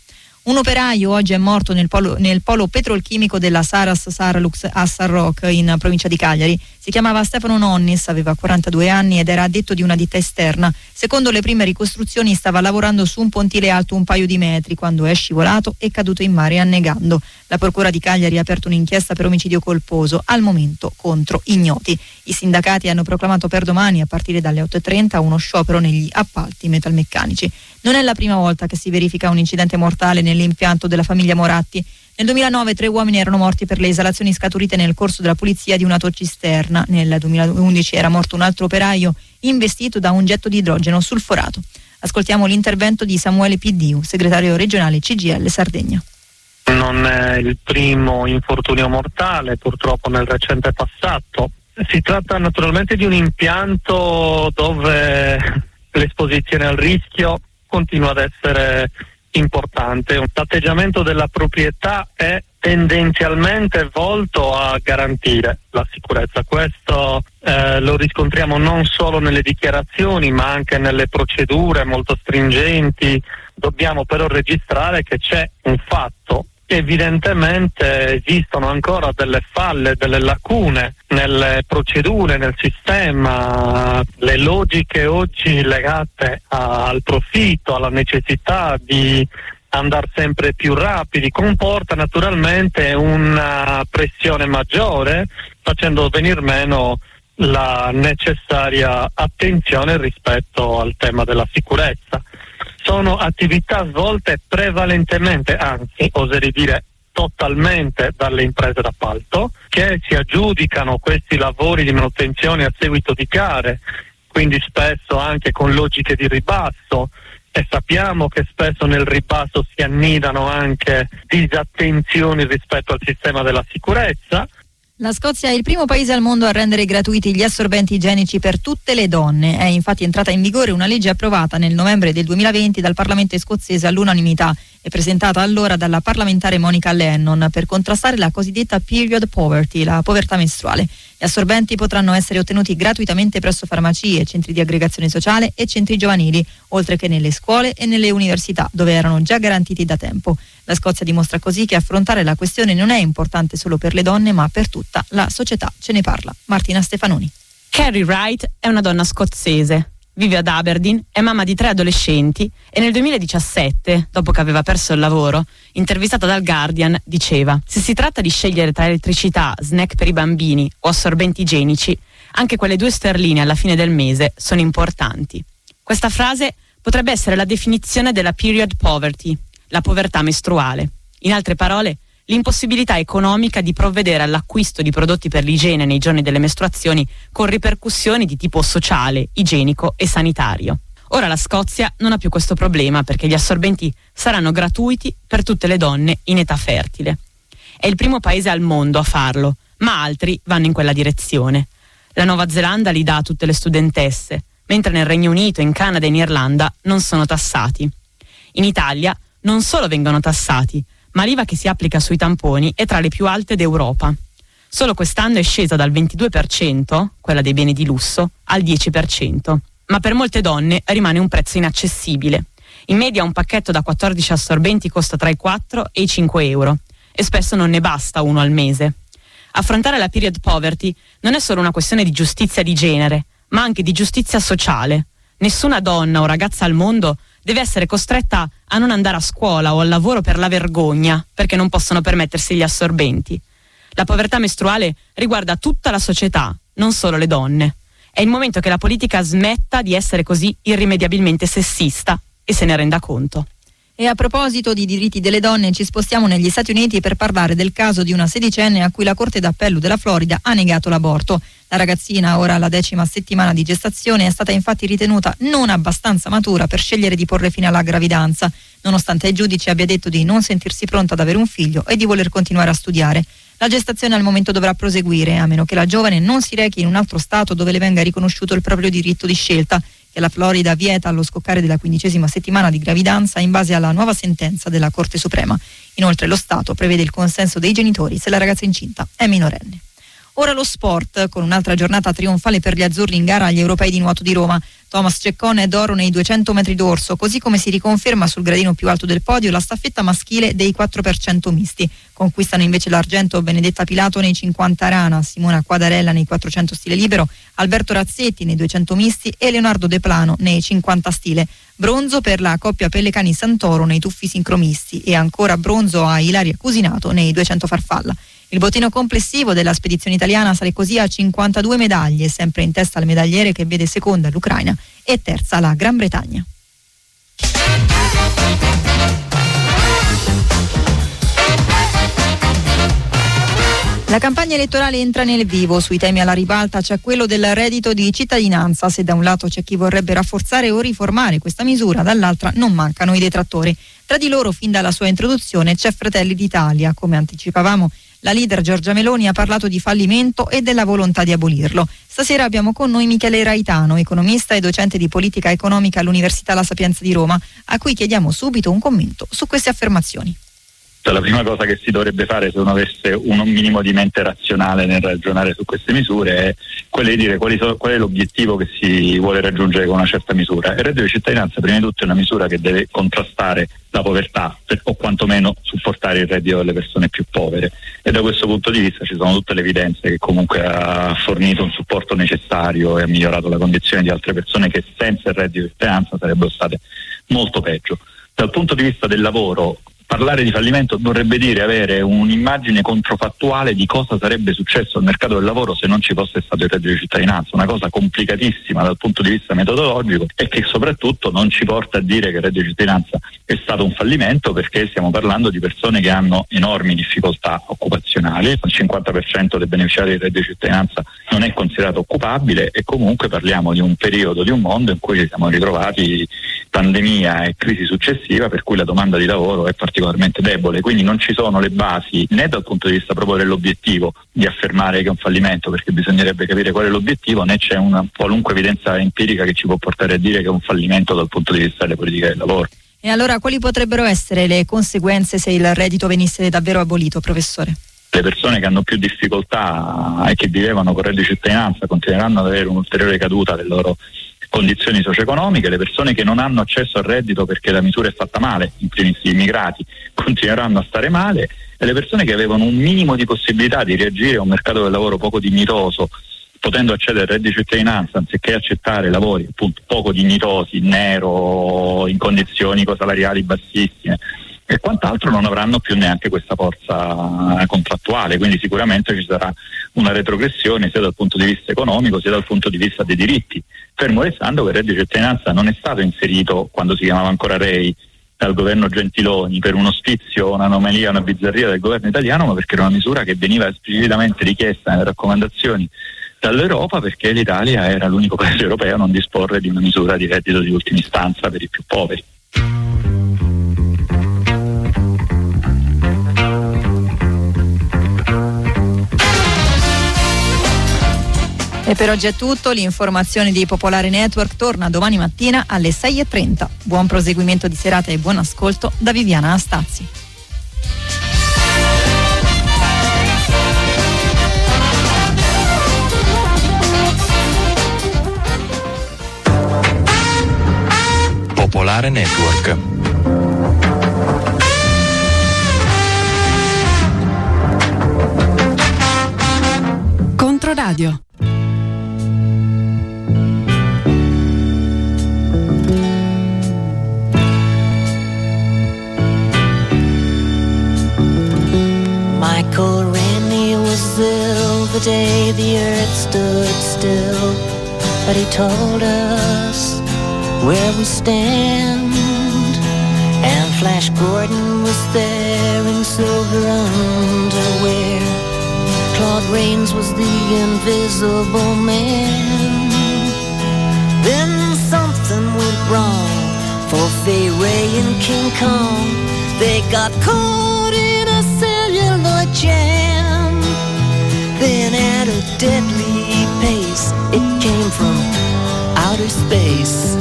Un operaio oggi è morto nel polo, nel polo petrolchimico della Saras Sarlux a San Roque in provincia di Cagliari. Si chiamava Stefano Nonnis, aveva 42 anni ed era addetto di una ditta esterna. Secondo le prime ricostruzioni stava lavorando su un pontile alto un paio di metri quando è scivolato e caduto in mare annegando. La Procura di Cagliari ha aperto un'inchiesta per omicidio colposo, al momento contro ignoti. I sindacati hanno proclamato per domani, a partire dalle 8.30, uno sciopero negli appalti metalmeccanici. Non è la prima volta che si verifica un incidente mortale nell'impianto della famiglia Moratti. Nel 2009 tre uomini erano morti per le esalazioni scaturite nel corso della pulizia di una tocisterna. Nel 2011 era morto un altro operaio investito da un getto di idrogeno sulforato. Ascoltiamo l'intervento di Samuele Piddiu, segretario regionale CGL Sardegna. Non è il primo infortunio mortale, purtroppo nel recente passato. Si tratta naturalmente di un impianto dove l'esposizione al rischio continua ad essere importante. L'atteggiamento della proprietà è tendenzialmente volto a garantire la sicurezza. Questo eh, lo riscontriamo non solo nelle dichiarazioni ma anche nelle procedure molto stringenti. Dobbiamo però registrare che c'è un fatto evidentemente esistono ancora delle falle, delle lacune nelle procedure, nel sistema, le logiche oggi legate al profitto, alla necessità di andare sempre più rapidi comporta naturalmente una pressione maggiore facendo venir meno la necessaria attenzione rispetto al tema della sicurezza. Sono attività svolte prevalentemente, anzi oserei dire totalmente dalle imprese d'appalto che si aggiudicano questi lavori di manutenzione a seguito di gare, quindi spesso anche con logiche di ribasso. E sappiamo che spesso nel ribasso si annidano anche disattenzioni rispetto al sistema della sicurezza la Scozia è il primo paese al mondo a rendere gratuiti gli assorbenti igienici per tutte le donne. È infatti entrata in vigore una legge approvata nel novembre del 2020 dal Parlamento scozzese all'unanimità presentata allora dalla parlamentare Monica Lennon per contrastare la cosiddetta period poverty, la povertà mestruale. Gli assorbenti potranno essere ottenuti gratuitamente presso farmacie, centri di aggregazione sociale e centri giovanili, oltre che nelle scuole e nelle università, dove erano già garantiti da tempo. La Scozia dimostra così che affrontare la questione non è importante solo per le donne, ma per tutta la società. Ce ne parla Martina Stefanoni. Carrie Wright è una donna scozzese. Vive ad Aberdeen, è mamma di tre adolescenti e nel 2017, dopo che aveva perso il lavoro, intervistata dal Guardian, diceva: Se si tratta di scegliere tra elettricità, snack per i bambini o assorbenti igienici, anche quelle due sterline alla fine del mese sono importanti. Questa frase potrebbe essere la definizione della period poverty, la povertà mestruale. In altre parole, l'impossibilità economica di provvedere all'acquisto di prodotti per l'igiene nei giorni delle mestruazioni con ripercussioni di tipo sociale, igienico e sanitario. Ora la Scozia non ha più questo problema perché gli assorbenti saranno gratuiti per tutte le donne in età fertile. È il primo paese al mondo a farlo, ma altri vanno in quella direzione. La Nuova Zelanda li dà a tutte le studentesse, mentre nel Regno Unito, in Canada e in Irlanda non sono tassati. In Italia non solo vengono tassati, ma l'IVA che si applica sui tamponi è tra le più alte d'Europa. Solo quest'anno è scesa dal 22%, quella dei beni di lusso, al 10%, ma per molte donne rimane un prezzo inaccessibile. In media un pacchetto da 14 assorbenti costa tra i 4 e i 5 euro e spesso non ne basta uno al mese. Affrontare la period poverty non è solo una questione di giustizia di genere, ma anche di giustizia sociale. Nessuna donna o ragazza al mondo deve essere costretta a non andare a scuola o al lavoro per la vergogna, perché non possono permettersi gli assorbenti. La povertà mestruale riguarda tutta la società, non solo le donne. È il momento che la politica smetta di essere così irrimediabilmente sessista e se ne renda conto. E a proposito di diritti delle donne, ci spostiamo negli Stati Uniti per parlare del caso di una sedicenne a cui la Corte d'Appello della Florida ha negato l'aborto. La ragazzina, ora alla decima settimana di gestazione, è stata infatti ritenuta non abbastanza matura per scegliere di porre fine alla gravidanza, nonostante il giudice abbia detto di non sentirsi pronta ad avere un figlio e di voler continuare a studiare. La gestazione al momento dovrà proseguire, a meno che la giovane non si rechi in un altro stato dove le venga riconosciuto il proprio diritto di scelta che la Florida vieta allo scoccare della quindicesima settimana di gravidanza in base alla nuova sentenza della Corte Suprema. Inoltre lo Stato prevede il consenso dei genitori se la ragazza incinta è minorenne. Ora lo sport, con un'altra giornata trionfale per gli azzurri in gara agli europei di nuoto di Roma. Thomas Ceccone è d'oro nei 200 metri d'orso, così come si riconferma sul gradino più alto del podio la staffetta maschile dei 4% misti. Conquistano invece l'argento Benedetta Pilato nei 50 rana, Simona Quadarella nei 400 stile libero, Alberto Razzetti nei 200 misti e Leonardo De Plano nei 50 stile. Bronzo per la coppia Pellecani Santoro nei tuffi sincromisti e ancora bronzo a Ilaria Cusinato nei 200 farfalla. Il bottino complessivo della spedizione italiana sale così a 52 medaglie, sempre in testa al medagliere che vede seconda l'Ucraina e terza la Gran Bretagna. La campagna elettorale entra nel vivo, sui temi alla ribalta c'è quello del reddito di cittadinanza, se da un lato c'è chi vorrebbe rafforzare o riformare questa misura, dall'altra non mancano i detrattori. Tra di loro fin dalla sua introduzione c'è Fratelli d'Italia, come anticipavamo la leader Giorgia Meloni ha parlato di fallimento e della volontà di abolirlo. Stasera abbiamo con noi Michele Raitano, economista e docente di politica economica all'Università La Sapienza di Roma, a cui chiediamo subito un commento su queste affermazioni. Cioè, la prima cosa che si dovrebbe fare se uno avesse un minimo di mente razionale nel ragionare su queste misure è quella di dire sono, qual è l'obiettivo che si vuole raggiungere con una certa misura. Il reddito di cittadinanza prima di tutto è una misura che deve contrastare la povertà per, o quantomeno supportare il reddito delle persone più povere e da questo punto di vista ci sono tutte le evidenze che comunque ha fornito un supporto necessario e ha migliorato la condizione di altre persone che senza il reddito di cittadinanza sarebbero state molto peggio. Dal punto di vista del lavoro, parlare di fallimento dovrebbe dire avere un'immagine controfattuale di cosa sarebbe successo al mercato del lavoro se non ci fosse stato il reddito di cittadinanza, una cosa complicatissima dal punto di vista metodologico e che soprattutto non ci porta a dire che il reddito di cittadinanza è stato un fallimento perché stiamo parlando di persone che hanno enormi difficoltà occupazionali, il 50% dei beneficiari del reddito di cittadinanza non è considerato occupabile e comunque parliamo di un periodo, di un mondo in cui ci siamo ritrovati pandemia e crisi successiva per cui la domanda di lavoro è particolarmente debole, quindi non ci sono le basi né dal punto di vista proprio dell'obiettivo di affermare che è un fallimento, perché bisognerebbe capire qual è l'obiettivo, né c'è una qualunque evidenza empirica che ci può portare a dire che è un fallimento dal punto di vista delle politiche del lavoro. E allora quali potrebbero essere le conseguenze se il reddito venisse davvero abolito, professore? le persone che hanno più difficoltà e che vivevano con reddito di cittadinanza continueranno ad avere un'ulteriore caduta del loro condizioni socio-economiche, le persone che non hanno accesso al reddito perché la misura è fatta male, in primis gli immigrati, continueranno a stare male e le persone che avevano un minimo di possibilità di reagire a un mercato del lavoro poco dignitoso, potendo accedere al reddito di cittadinanza anziché accettare lavori appunto poco dignitosi, nero, in condizioni salariali bassissime e quant'altro non avranno più neanche questa forza contrattuale, quindi sicuramente ci sarà una retrogressione sia dal punto di vista economico sia dal punto di vista dei diritti, fermo restando che il reddito di cittadinanza non è stato inserito quando si chiamava ancora REI dal governo Gentiloni per uno spizio, un'anomalia, una bizzarria del governo italiano, ma perché era una misura che veniva esplicitamente richiesta nelle raccomandazioni dall'Europa perché l'Italia era l'unico paese europeo a non disporre di una misura di reddito di ultima istanza per i più poveri. E per oggi è tutto, l'informazione di Popolare Network torna domani mattina alle 6.30. Buon proseguimento di serata e buon ascolto da Viviana Astazzi. Popolare Network. Controradio. Rennie was ill the day the earth stood still, but he told us where we stand. And Flash Gordon was there in silver underwear. Claude Rains was the invisible man. Then something went wrong for Fay Ray and King Kong. They got caught in jam. Then at a deadly pace, it came from outer space.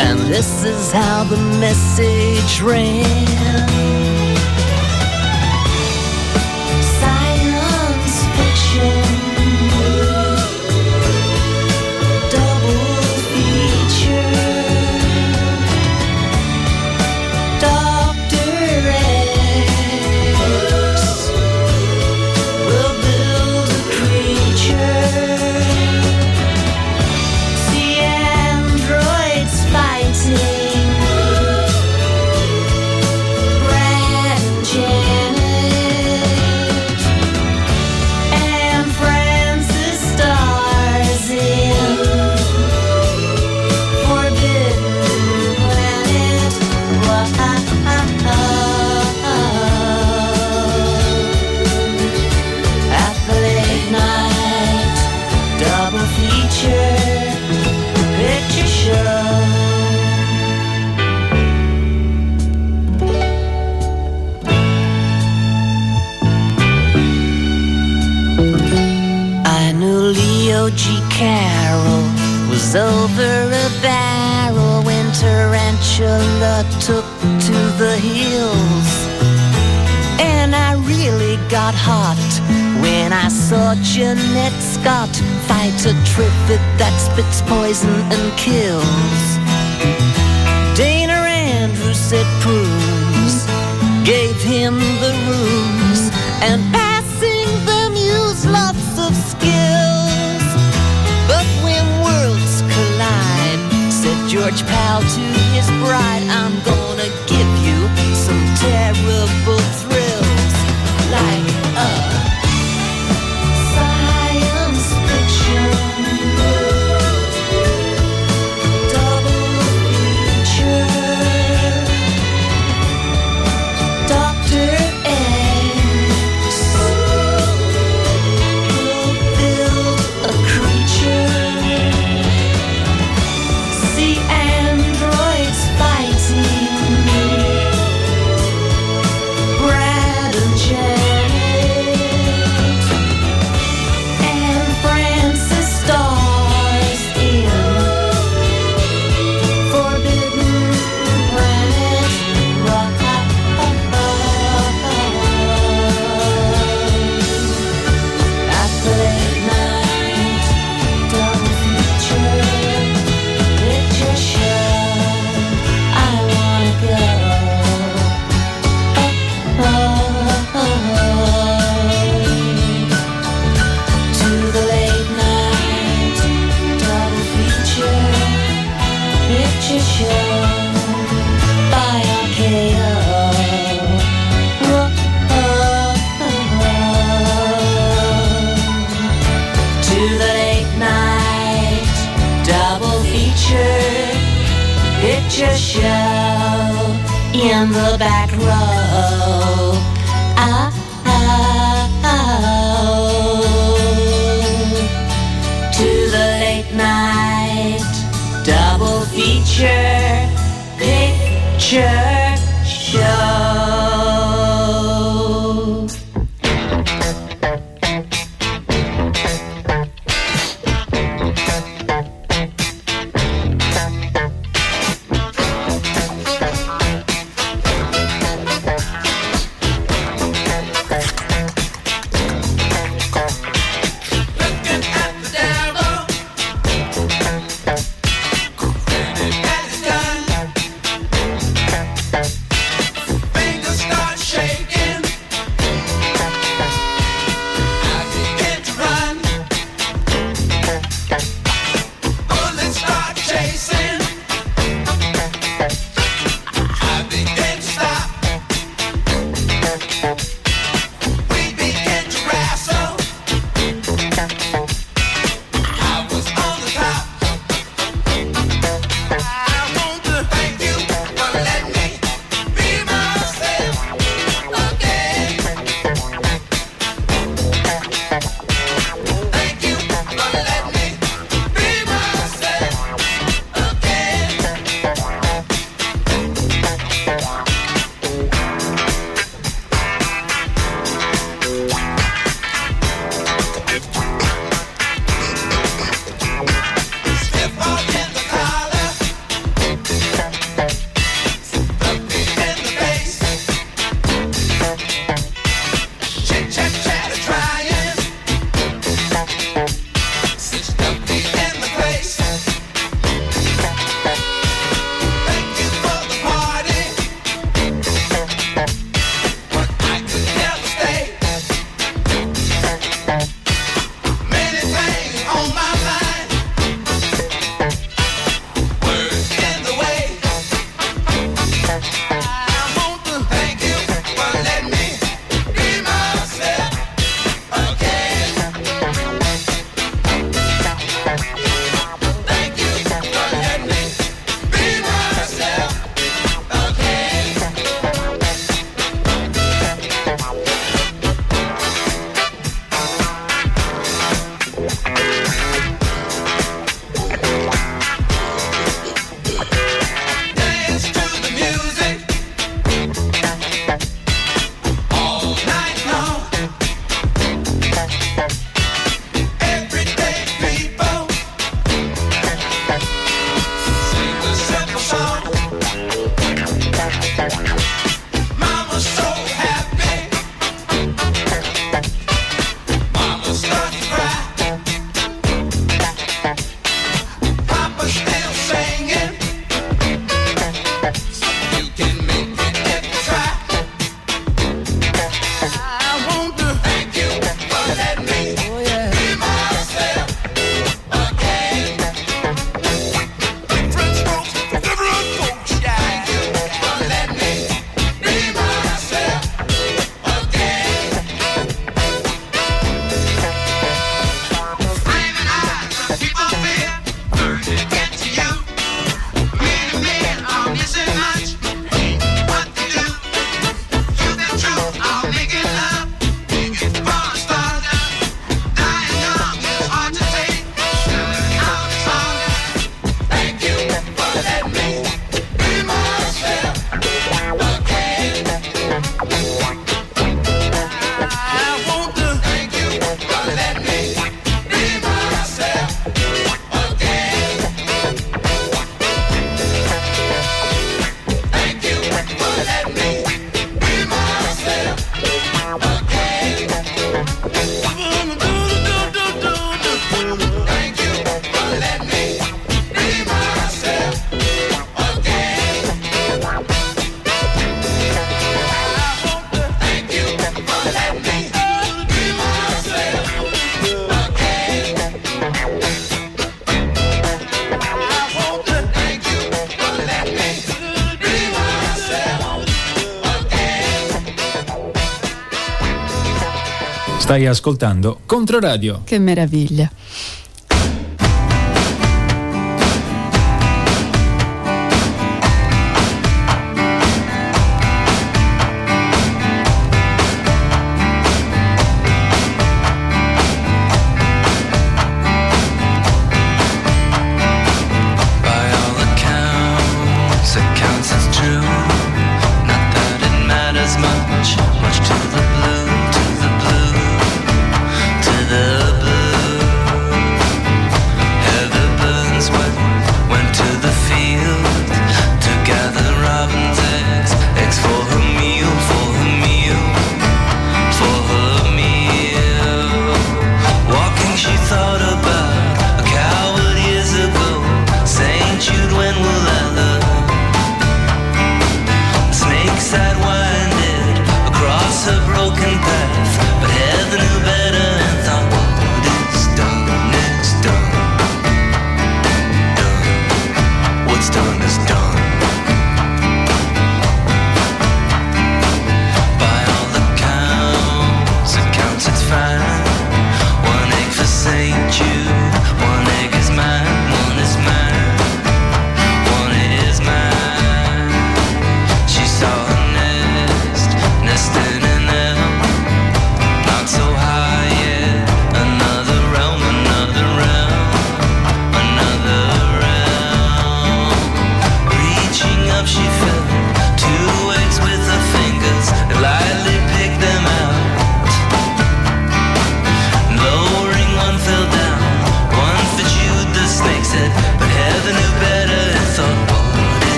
And this is how the message ran. Was over a barrel when Tarantula took to the hills. And I really got hot when I saw Jeanette Scott fight a triffid that spits poison and kills. Dana Andrews said prunes gave him the rooms and passing the muse lots of skills. George Powell to his bride, I'm gonna give you some terrible thrills in the back row. Stai ascoltando Controradio. Che meraviglia.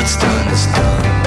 What's done is done.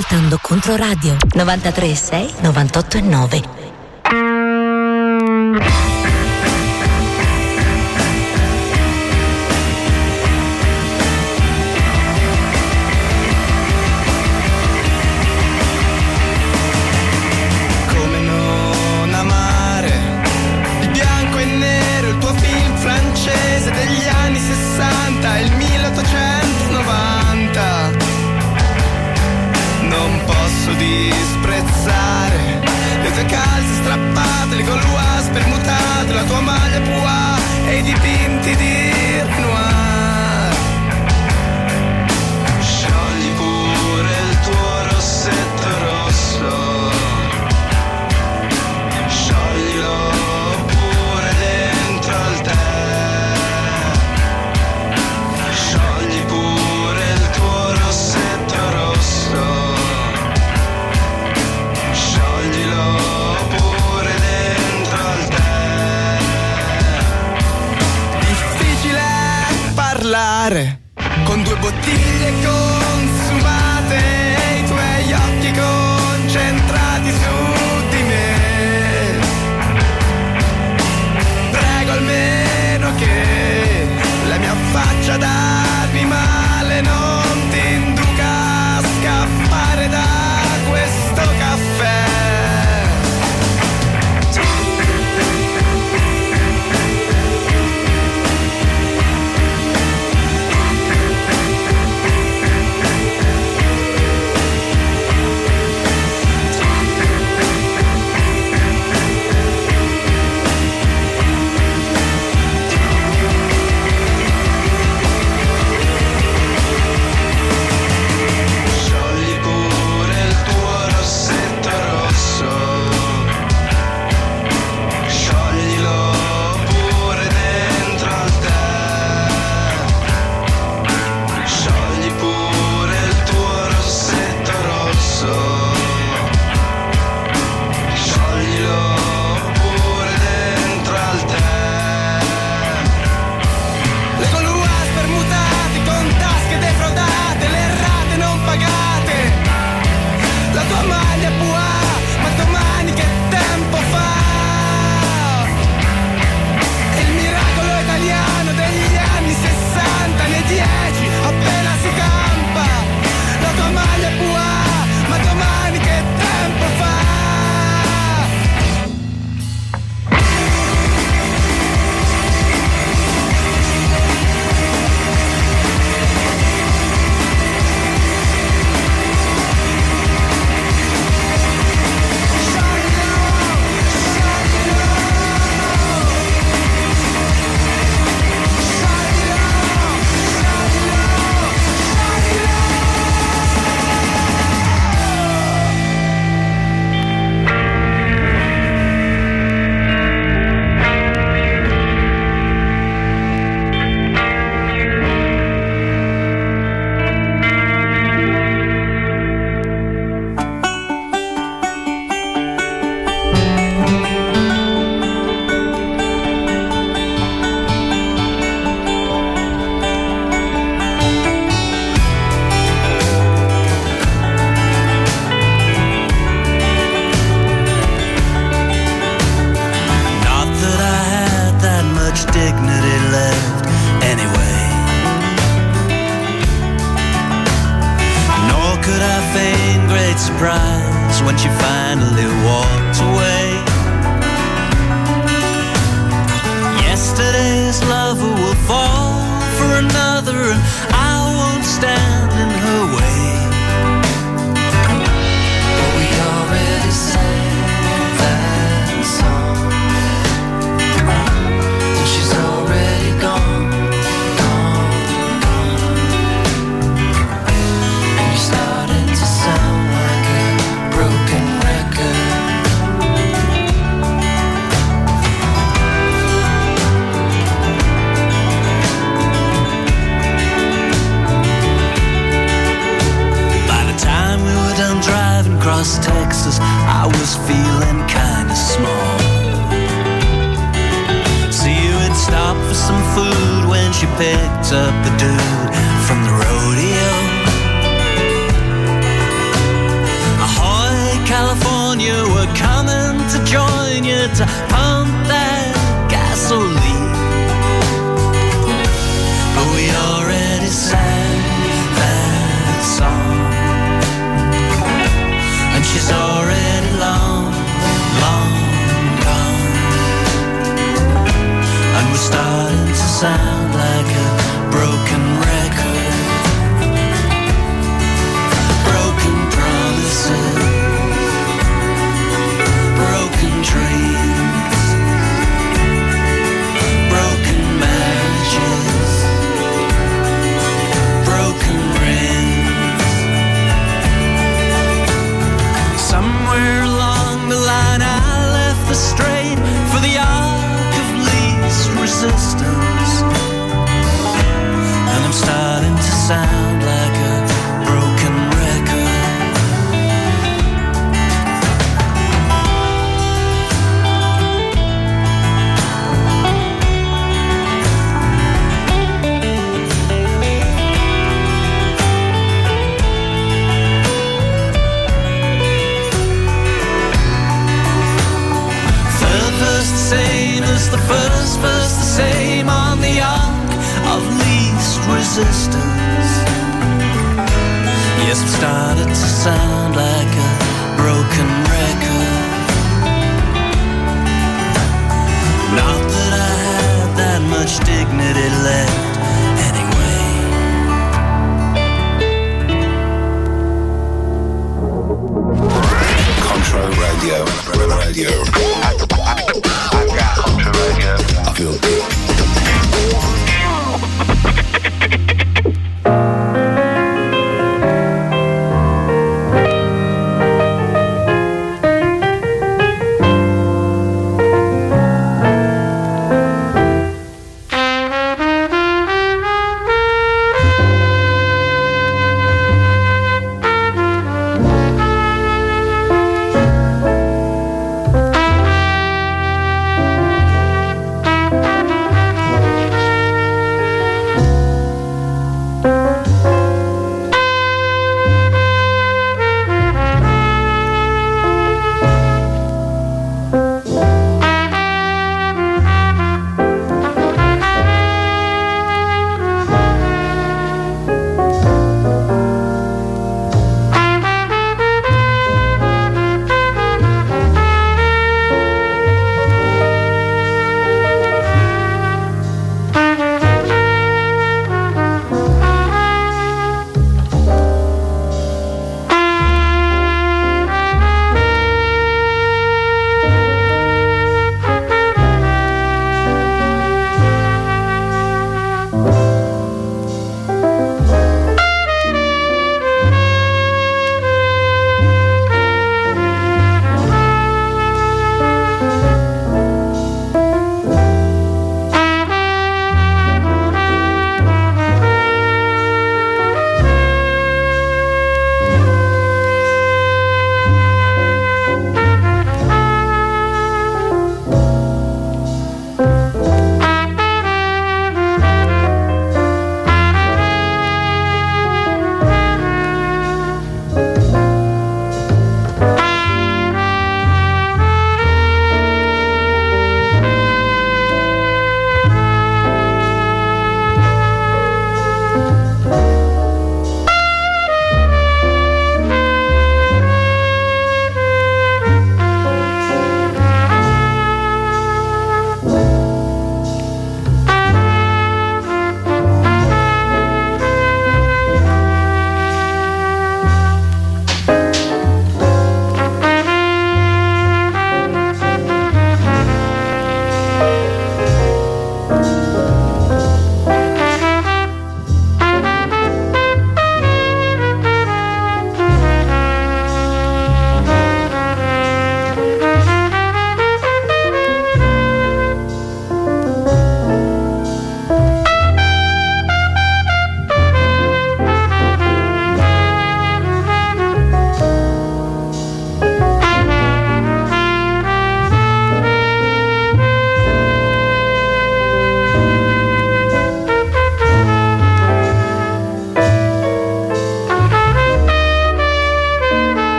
Ascoltando Controradio 93.6 98.9.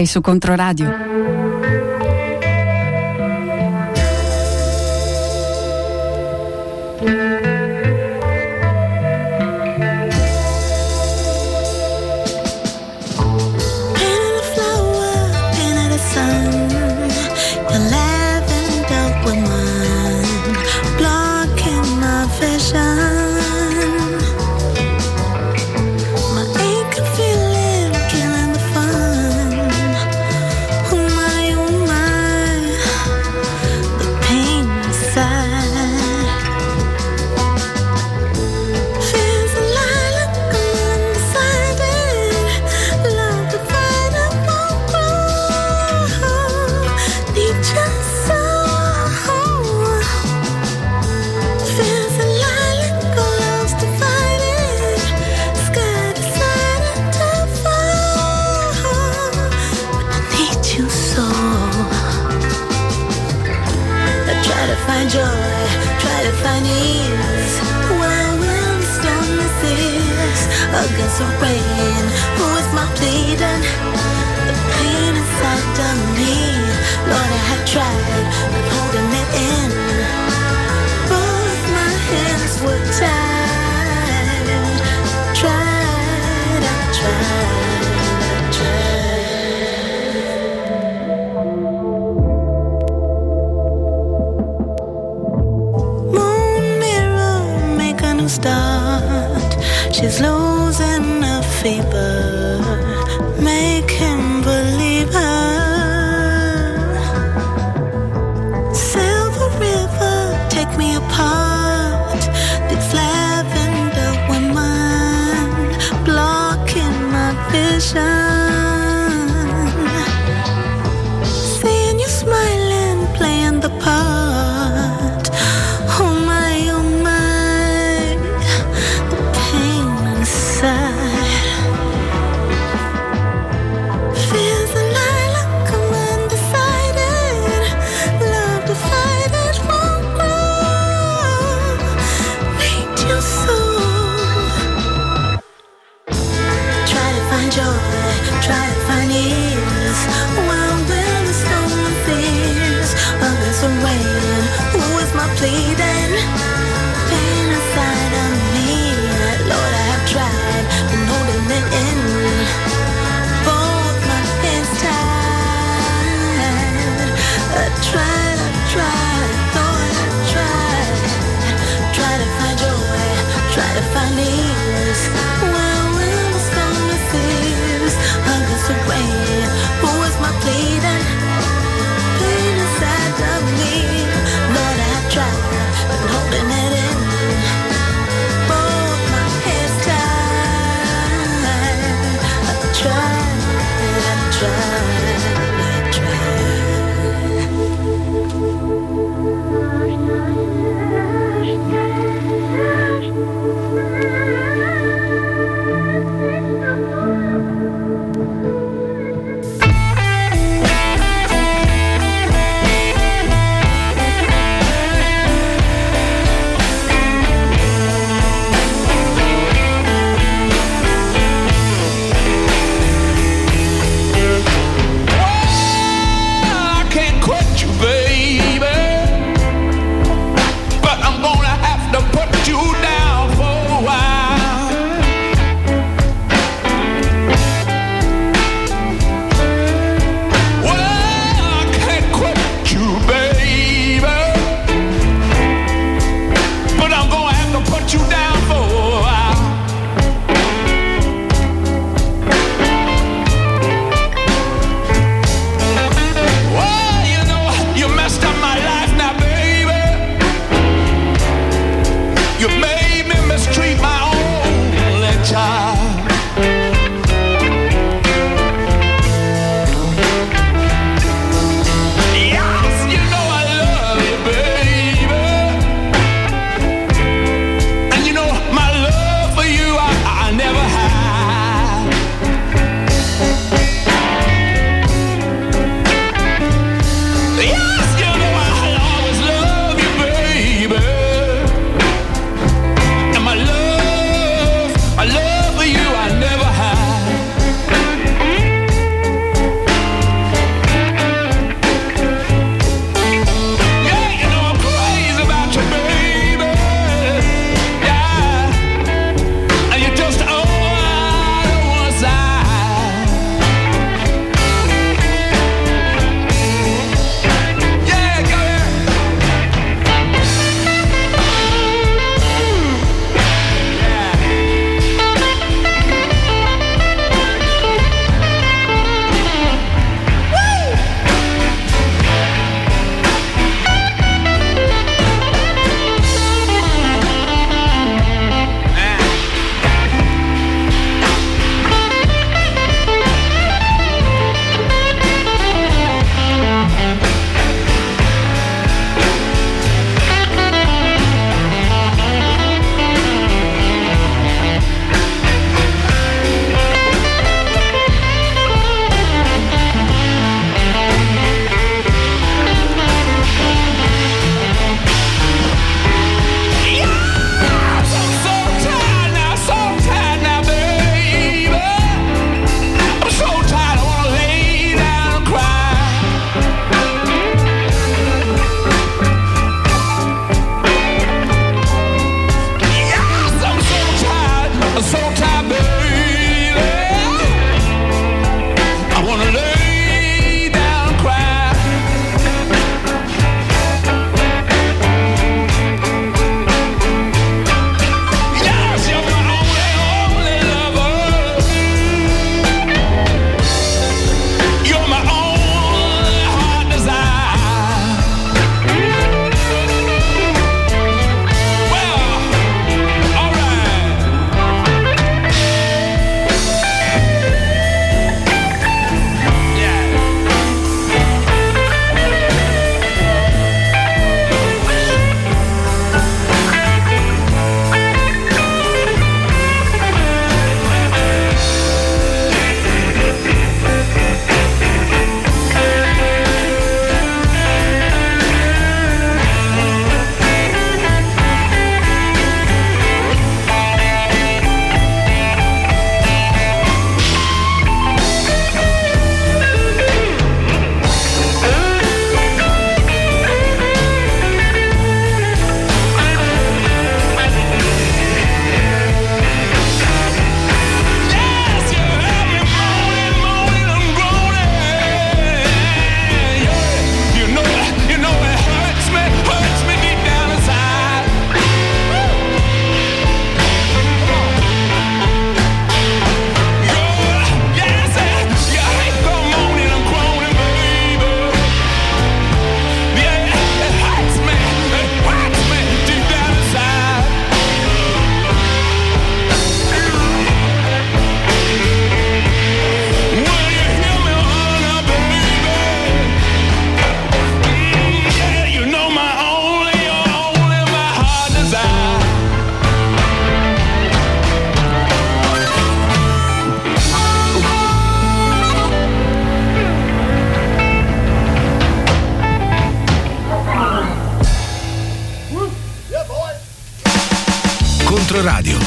Sei su Controradio.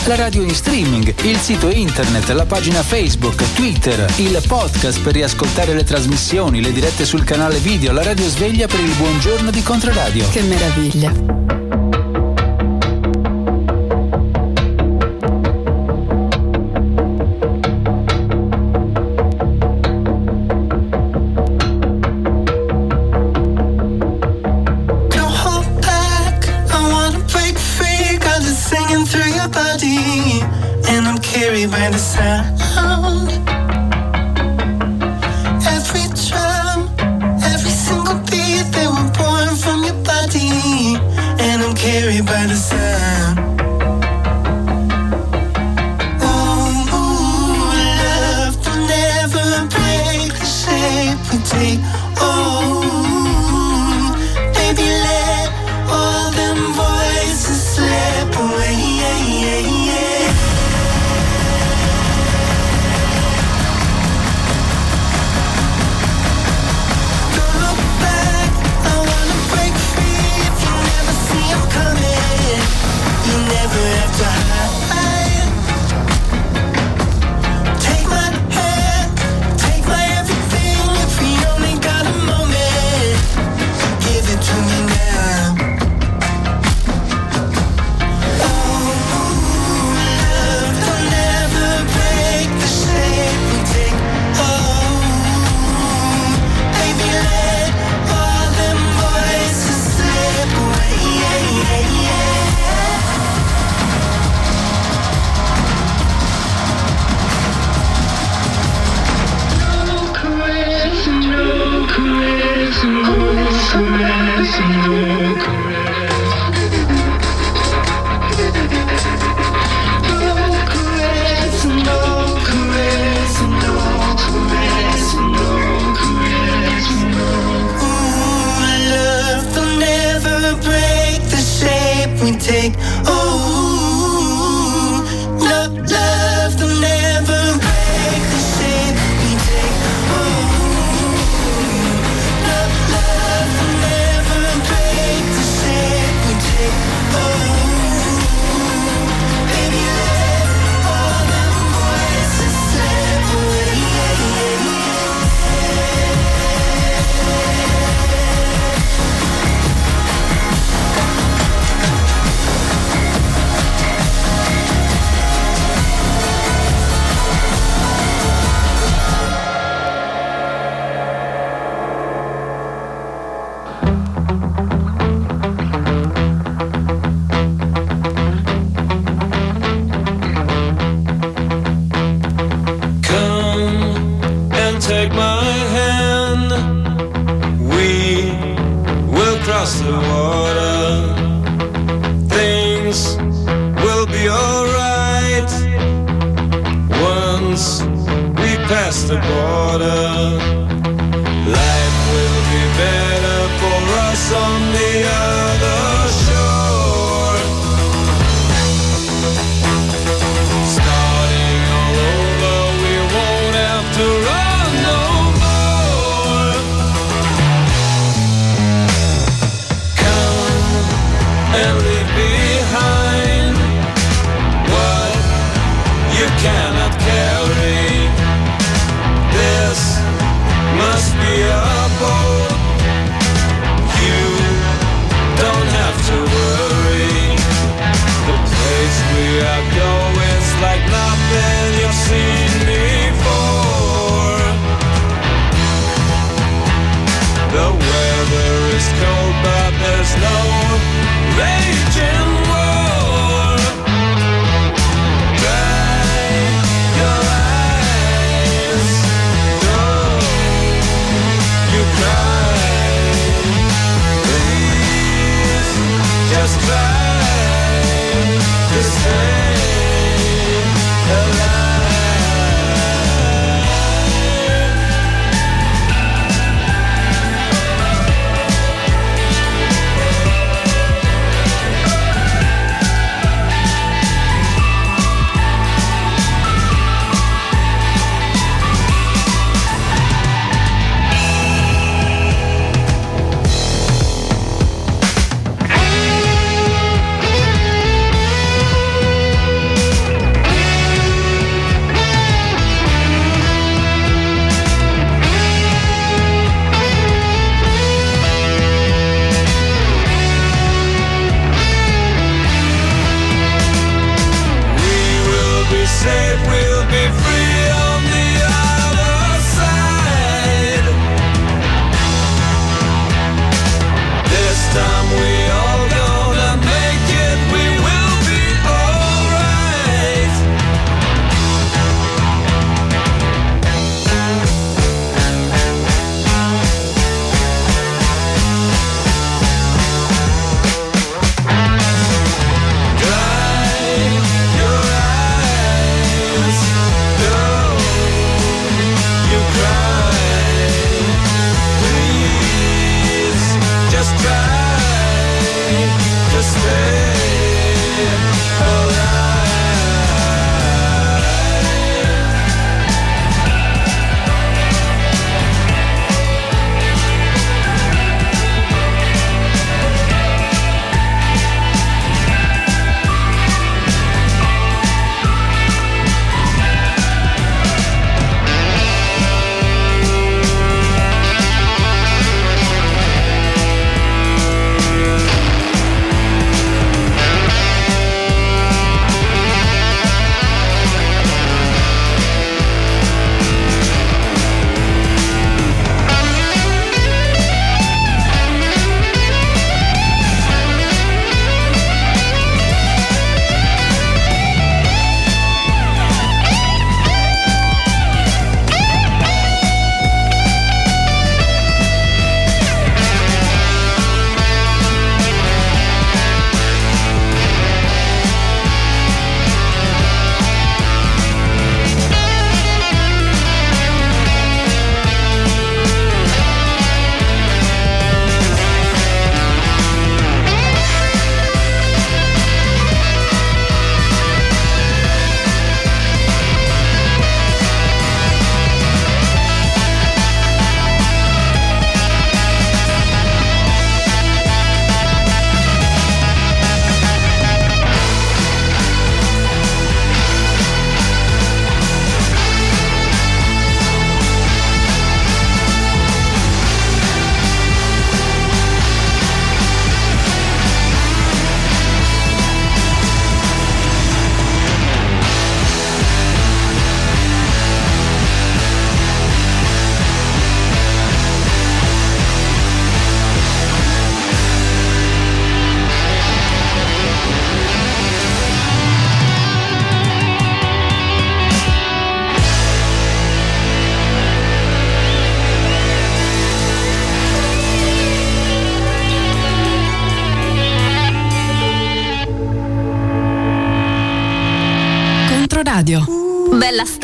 la radio in streaming, il sito internet, la pagina Facebook, Twitter, il podcast per riascoltare le trasmissioni, le dirette sul canale video, la radio sveglia per il buongiorno di Contraradio. Che meraviglia!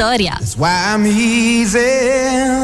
Bella storia. That's why I'm easy.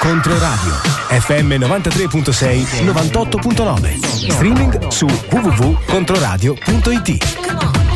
Controradio FM 93.6 98.9. Streaming su www.controradio.it.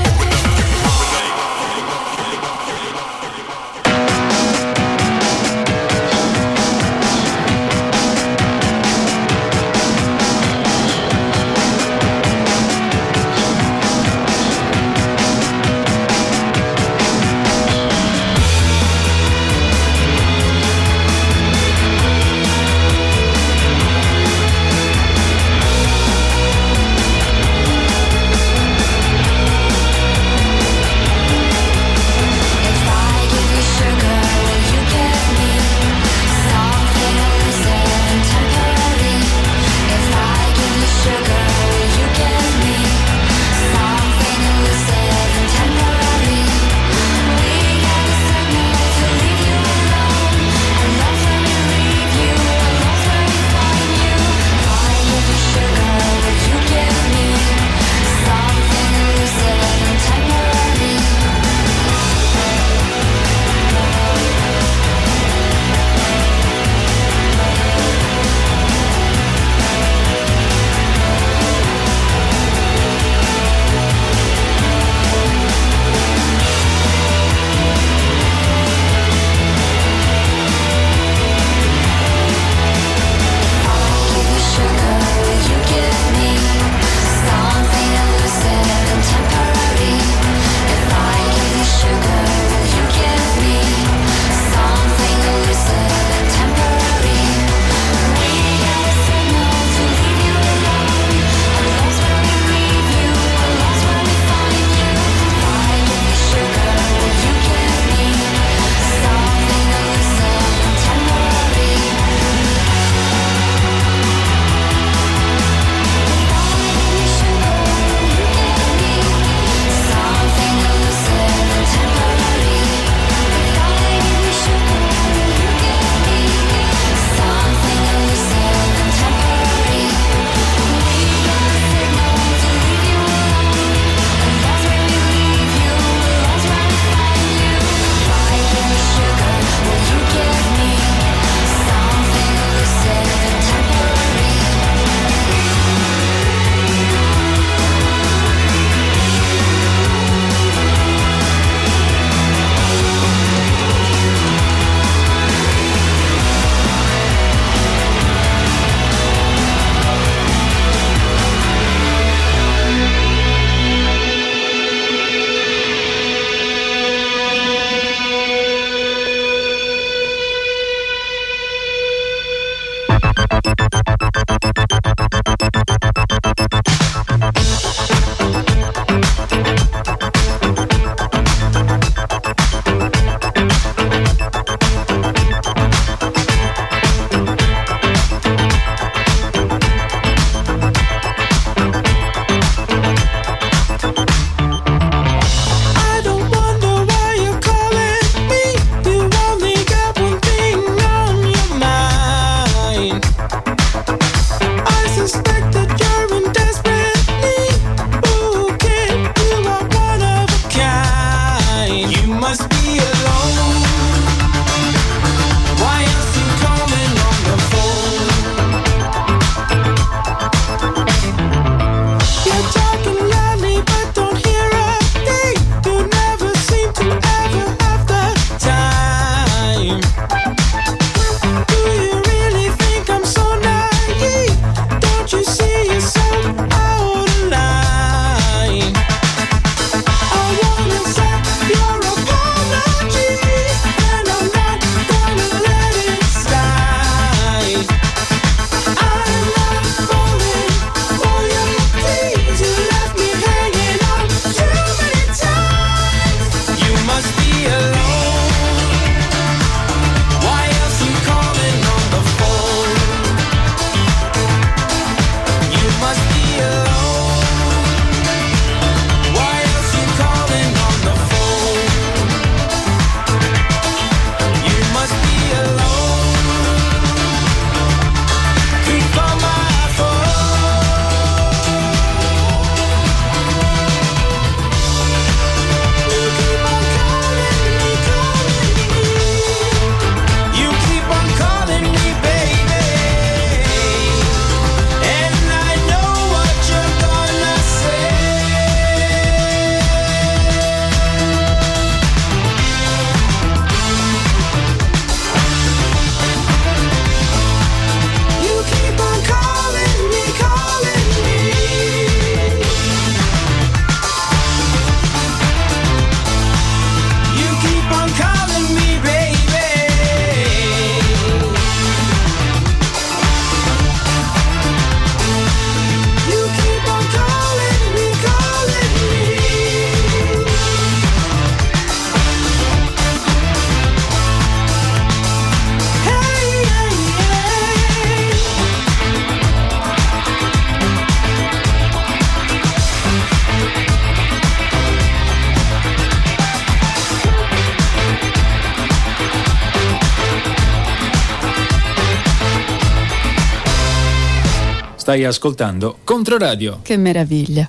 Stai ascoltando Controradio. Che meraviglia.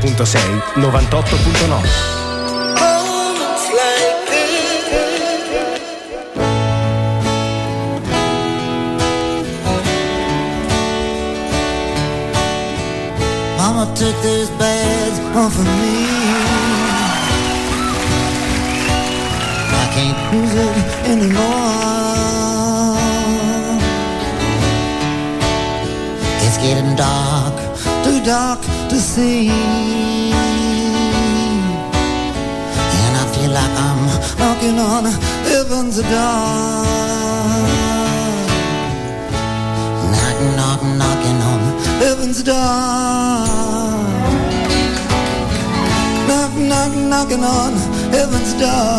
93.6 98.9. heaven's door. Knock, knock, knocking on heaven's door.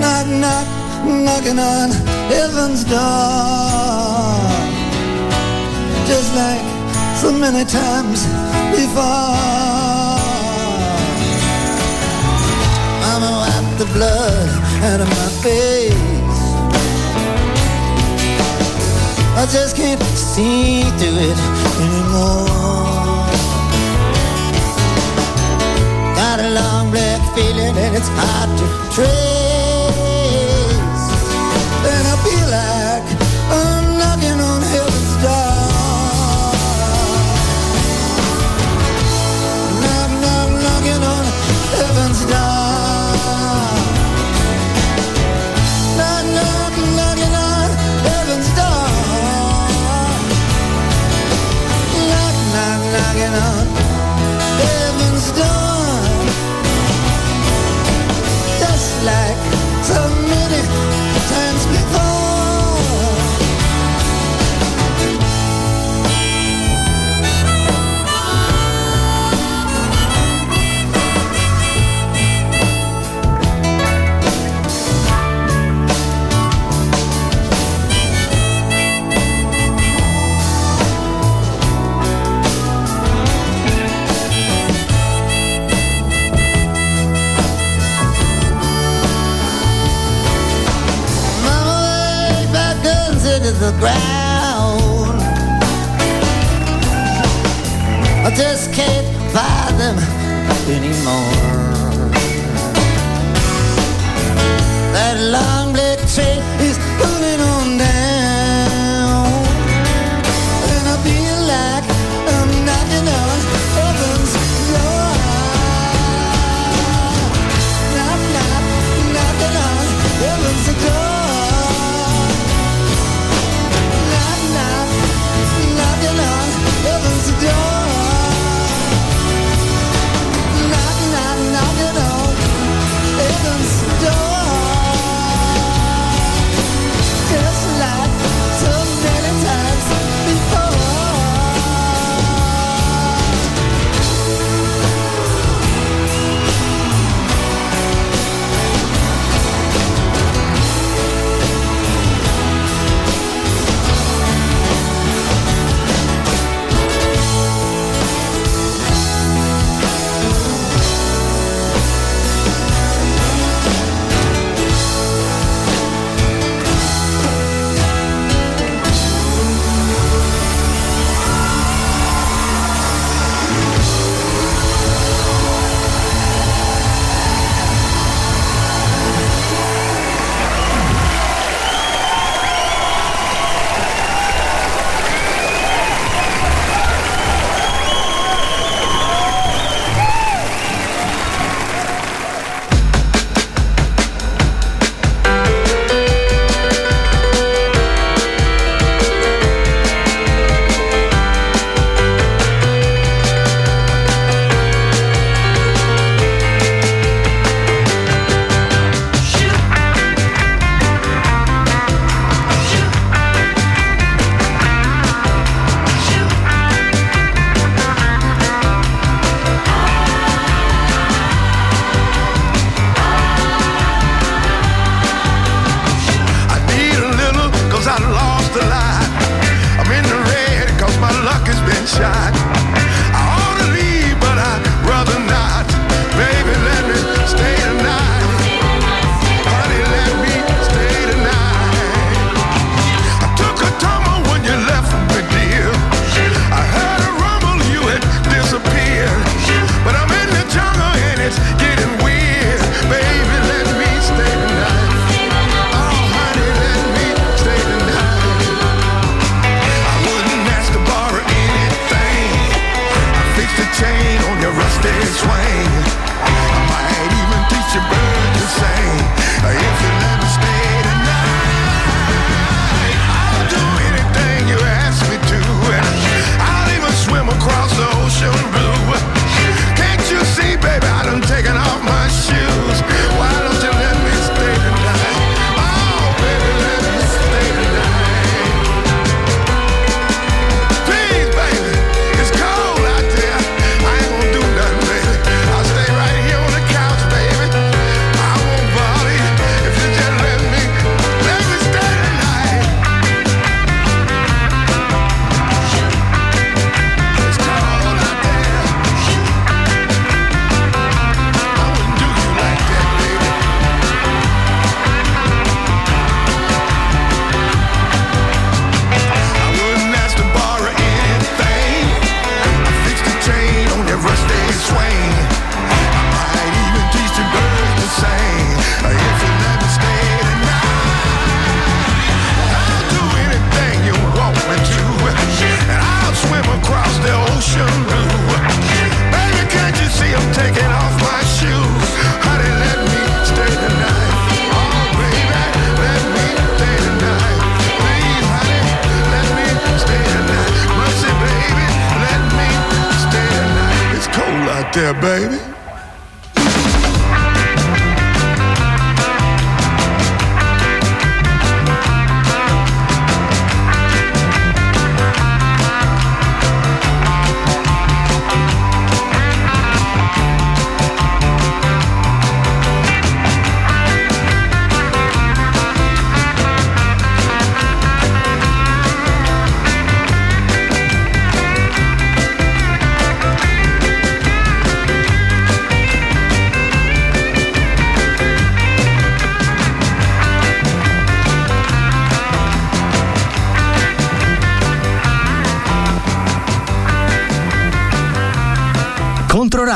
Knock, knock, knocking on heaven's door. Just like so many times before. Mama wiped the blood out of my face. I just can't see through it anymore. Got a long black feeling and it's hard to trace. out the ground. I just can't find them anymore. That long black train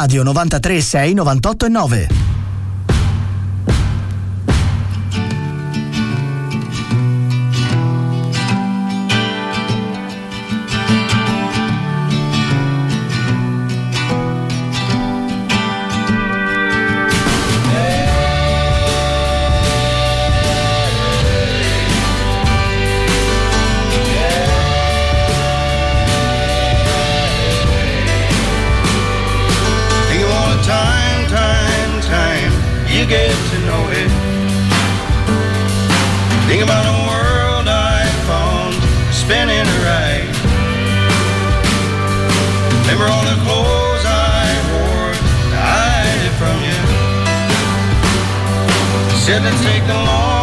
Controradio 93 6 98 e 9. Think about the world I found spinning right. Remember all the clothes I wore to hide it from you. Said let's take the long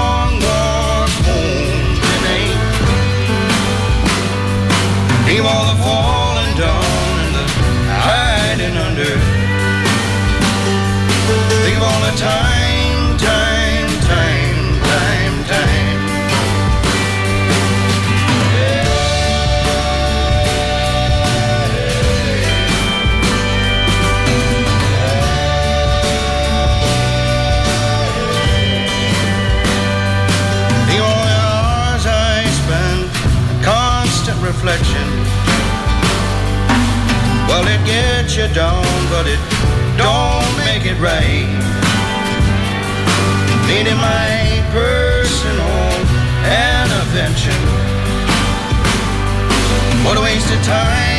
gets you down, but it don't make it right. Needing my personal intervention. What a waste of time,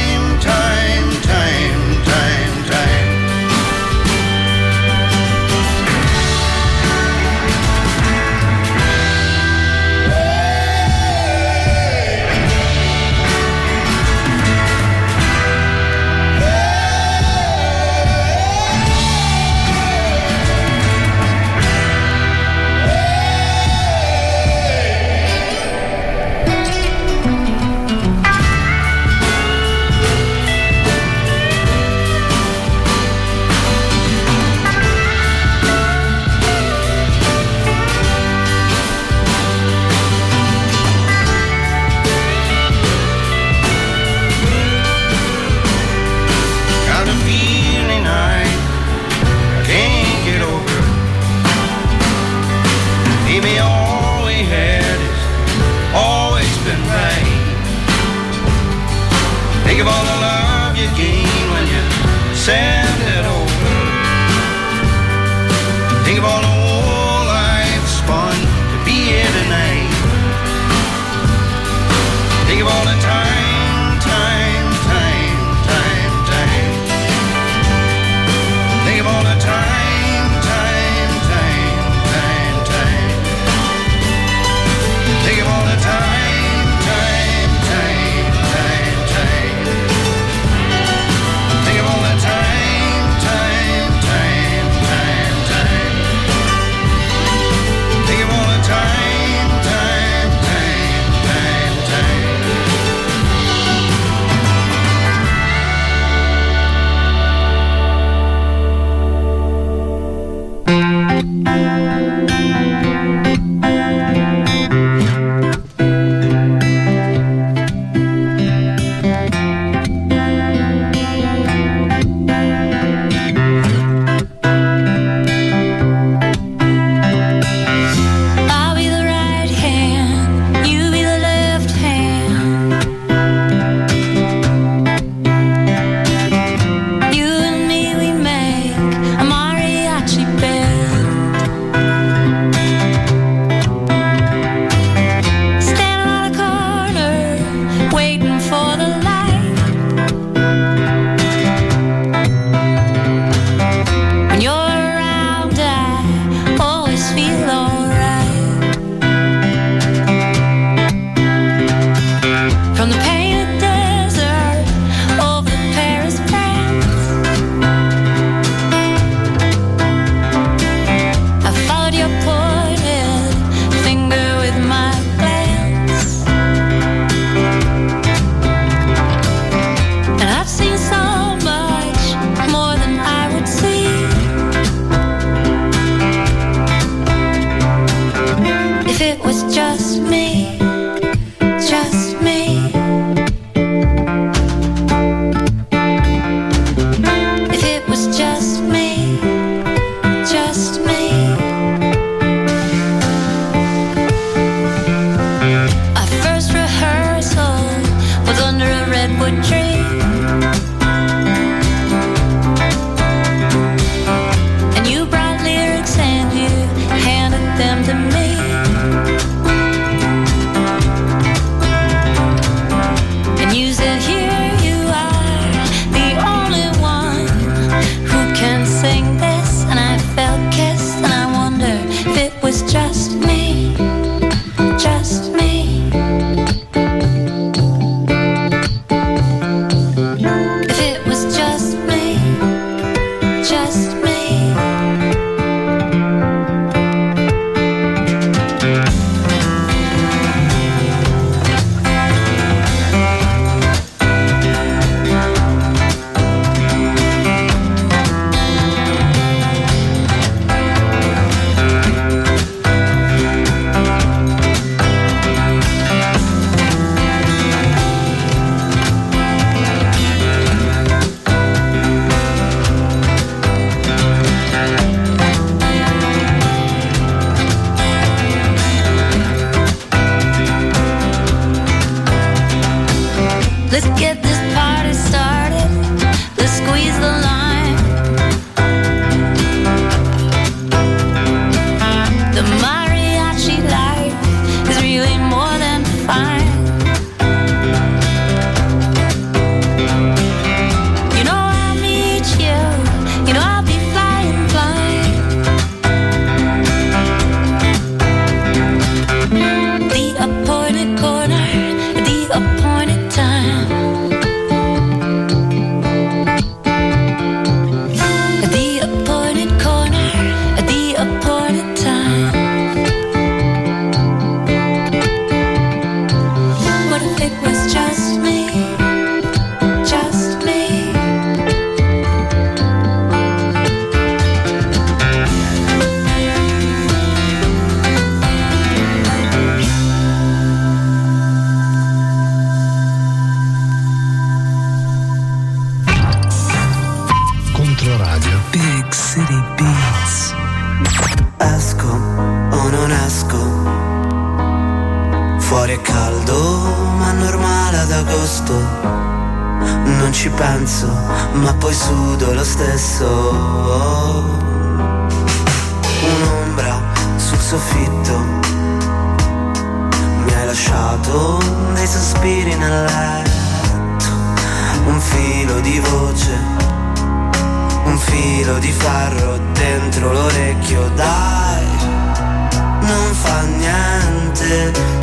it.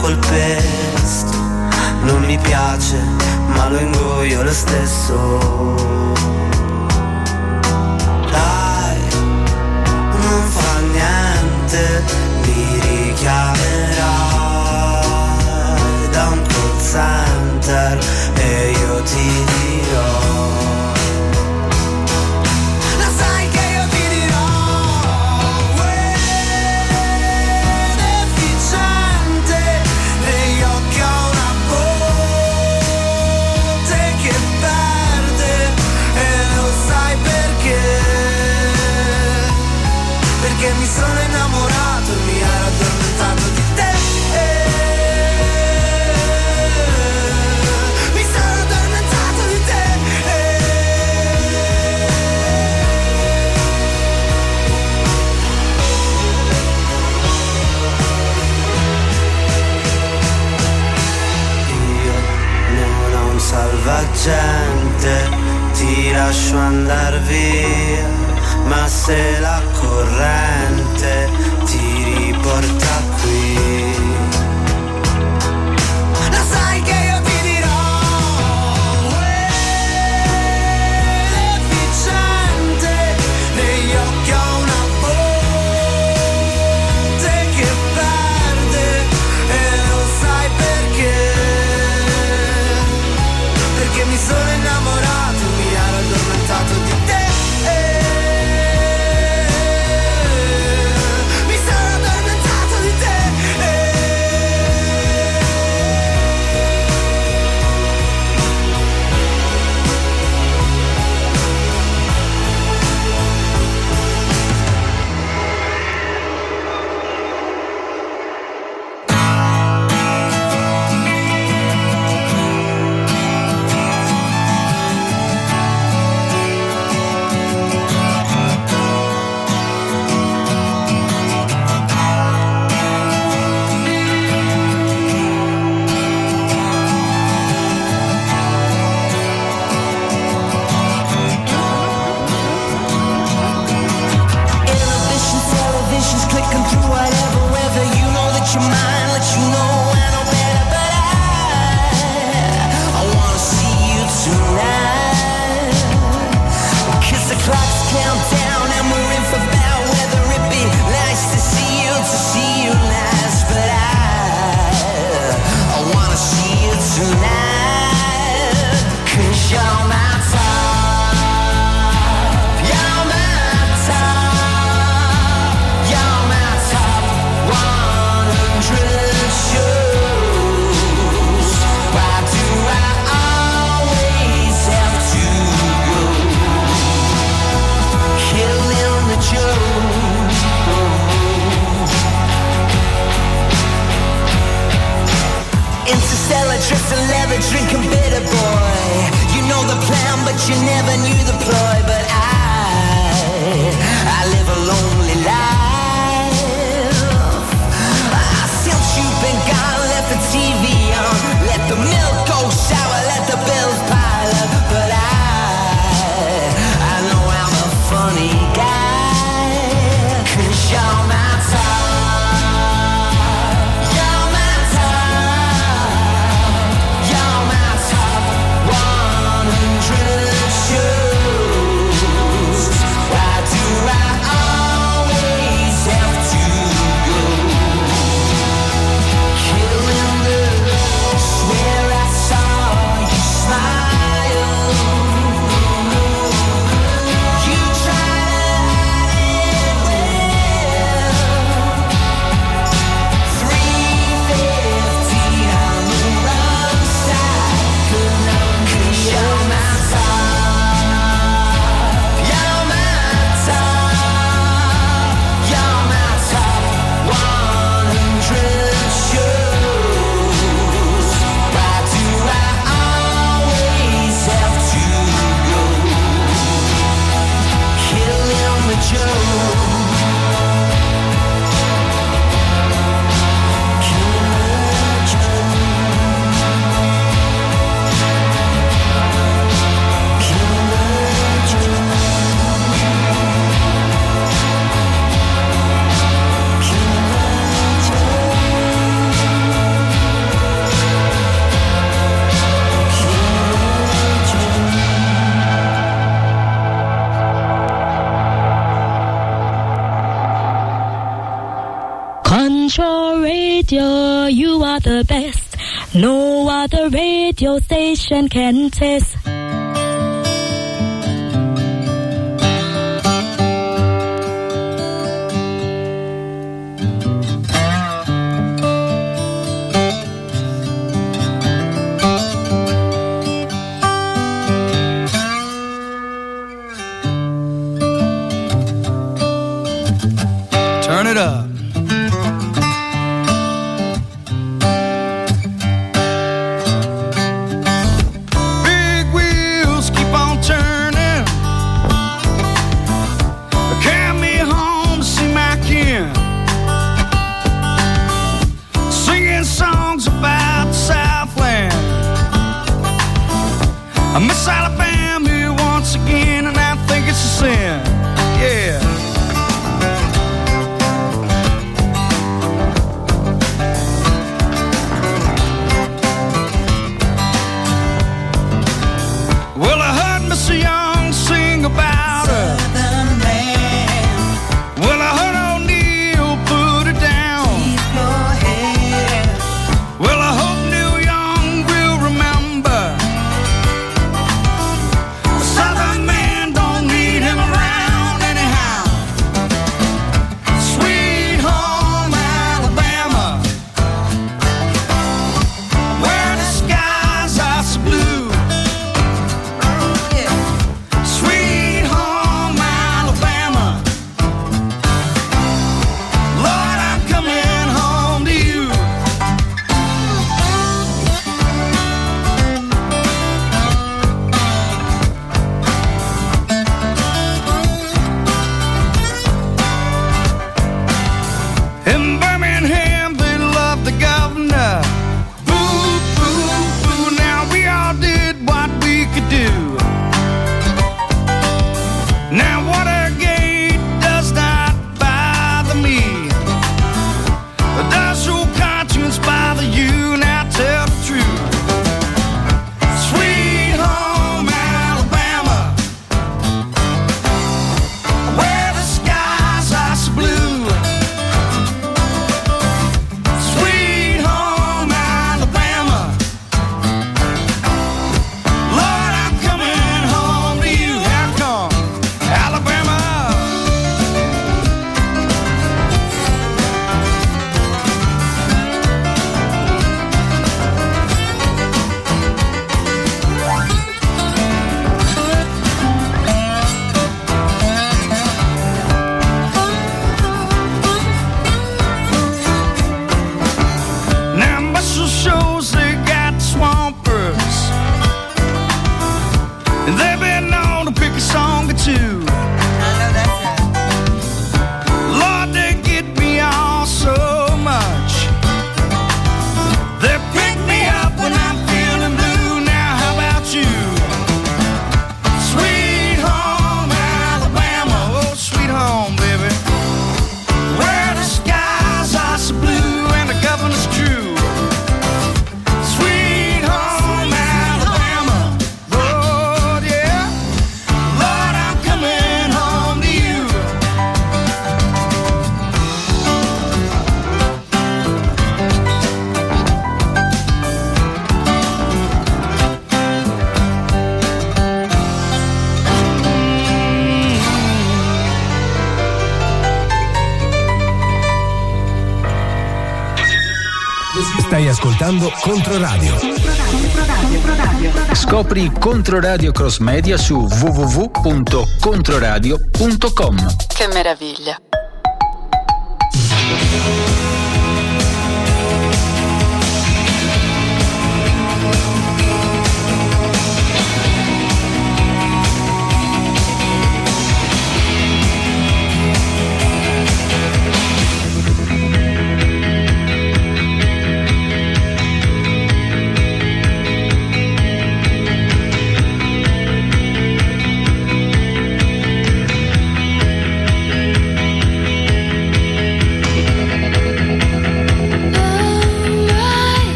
col pesto. Non mi piace ma lo ingoio lo stesso. Dai, non fa niente Mi richiamerai da un call center E io ti dirò gente, ti lascio andar via, ma se la corrente drinking bitter boy. You know the plan, but you never knew the ploy. But I. radio, you are the best. No other radio station can test. ascoltando Controradio. Controradio, Controradio, Controradio. Scopri Controradio Cross Media su www.controradio.com. Che meraviglia!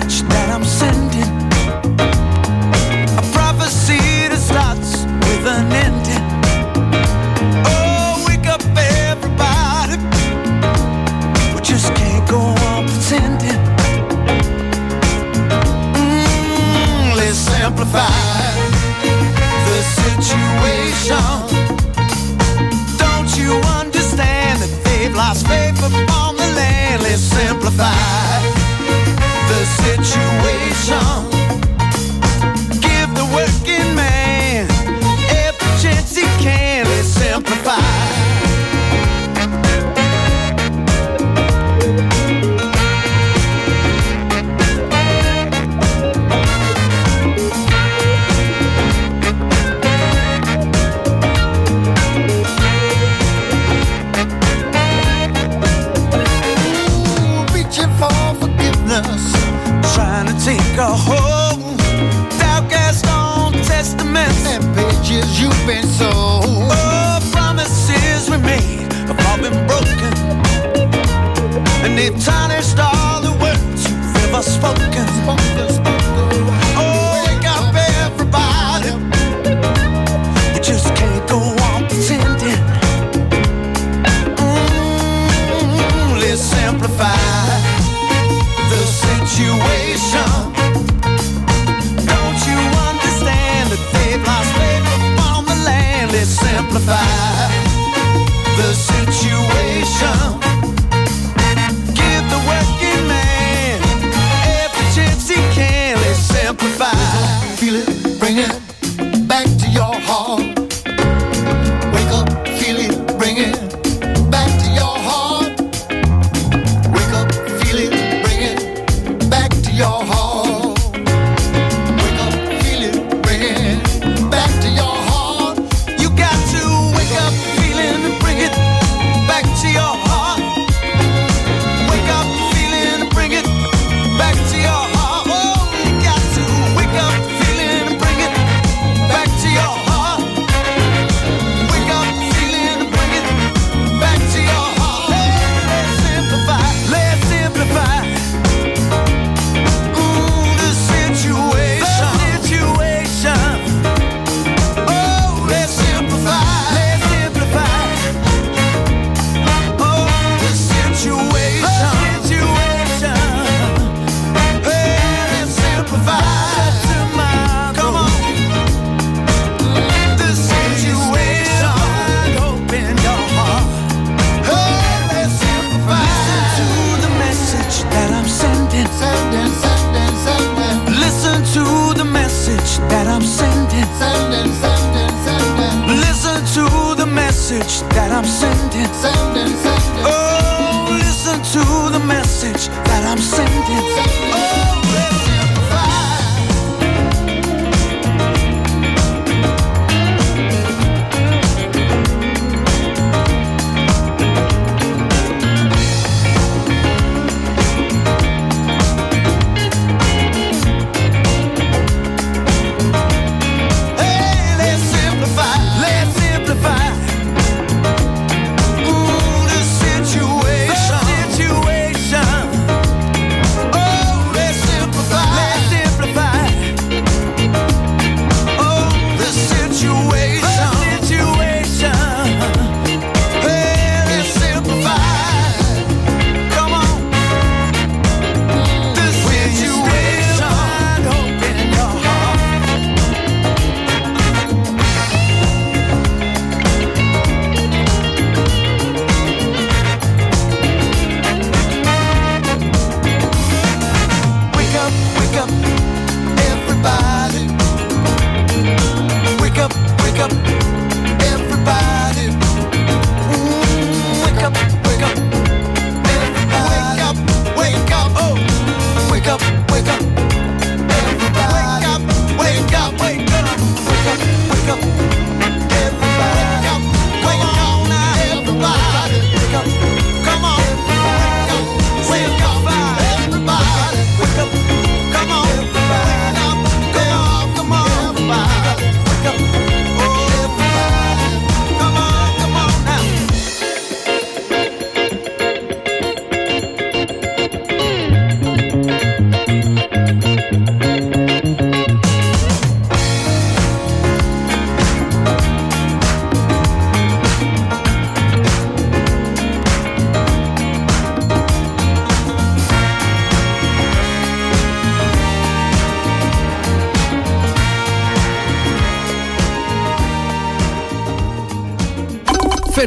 мечта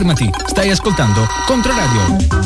fermati, stai ascoltando Controradio.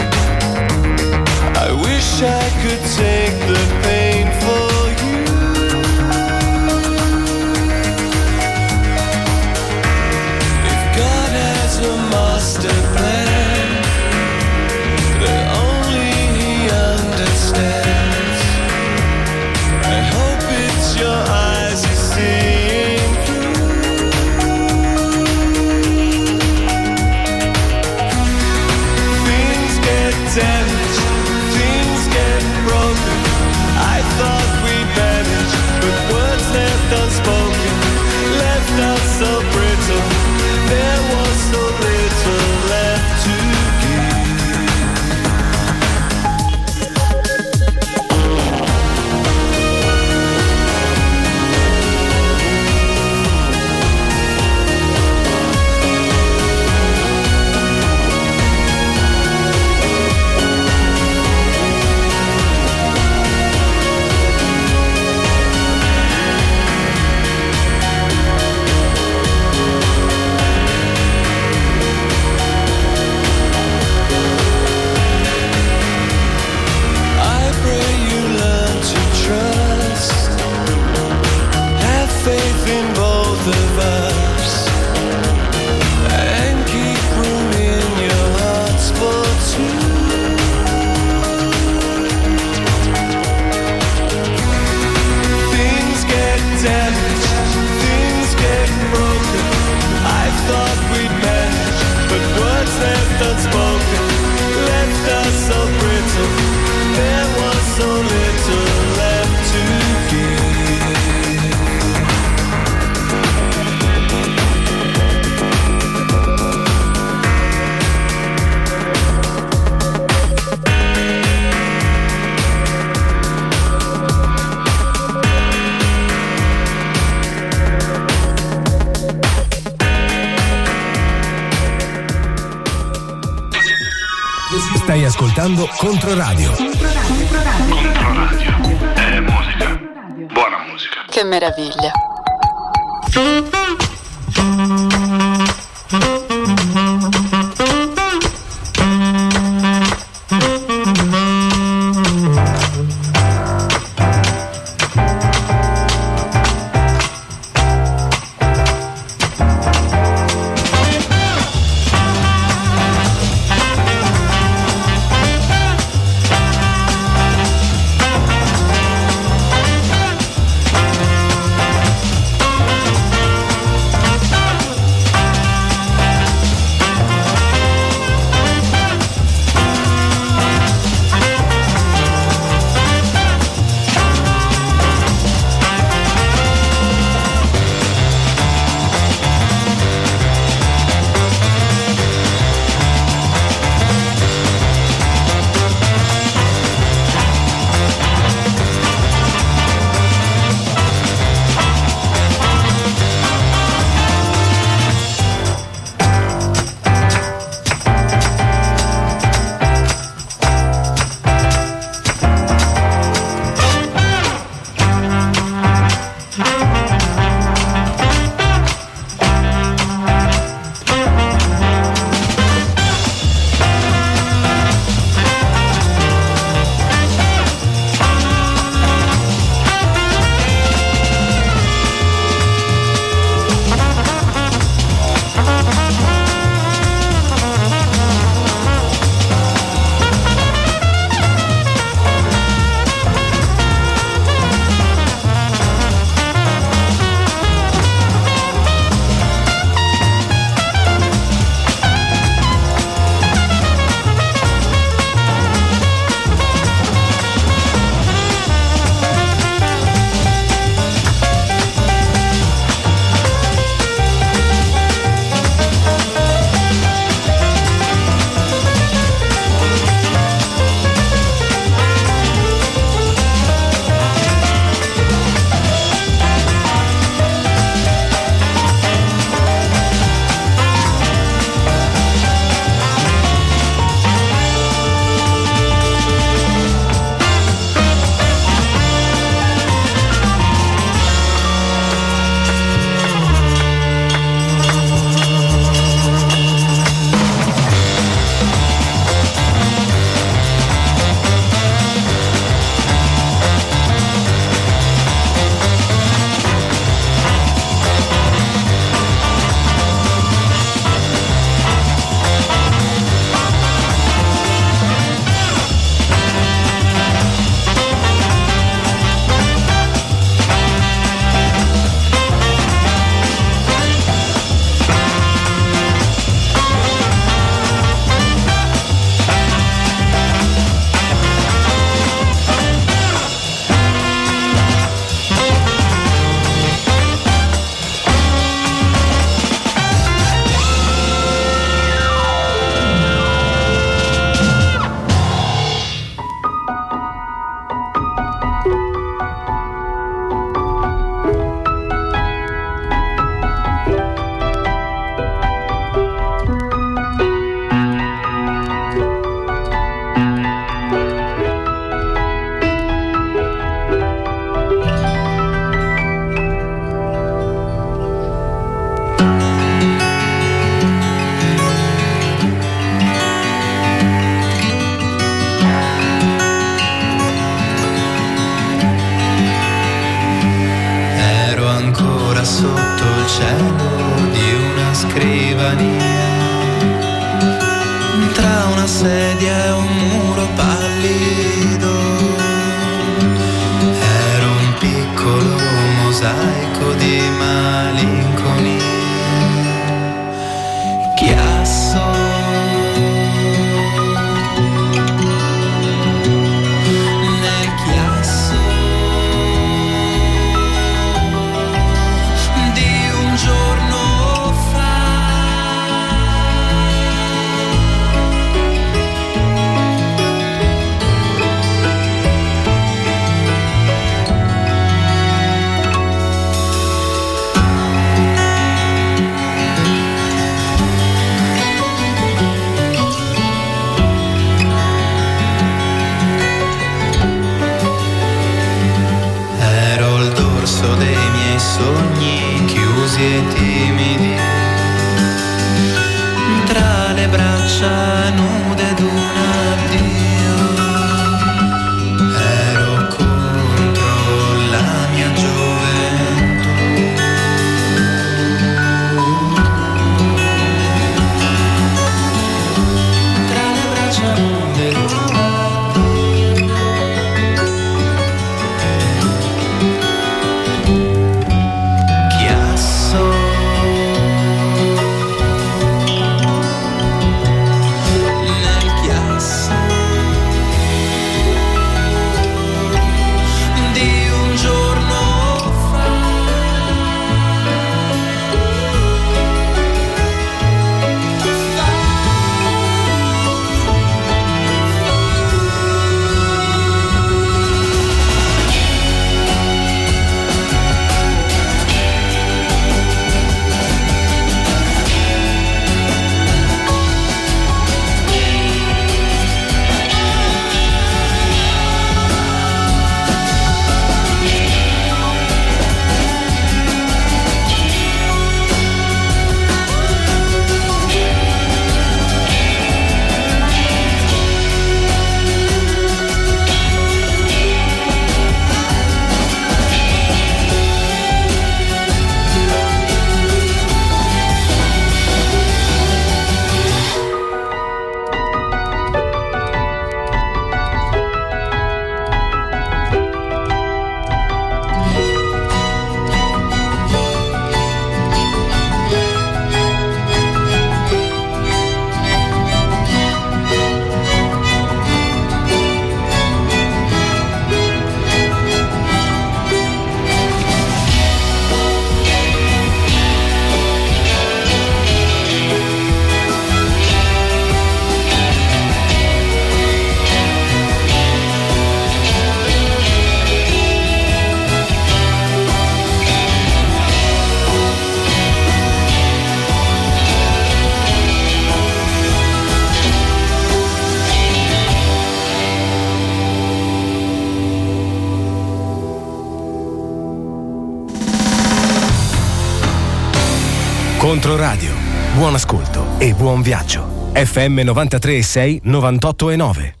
Buon viaggio. FM 93.6 98 e 9.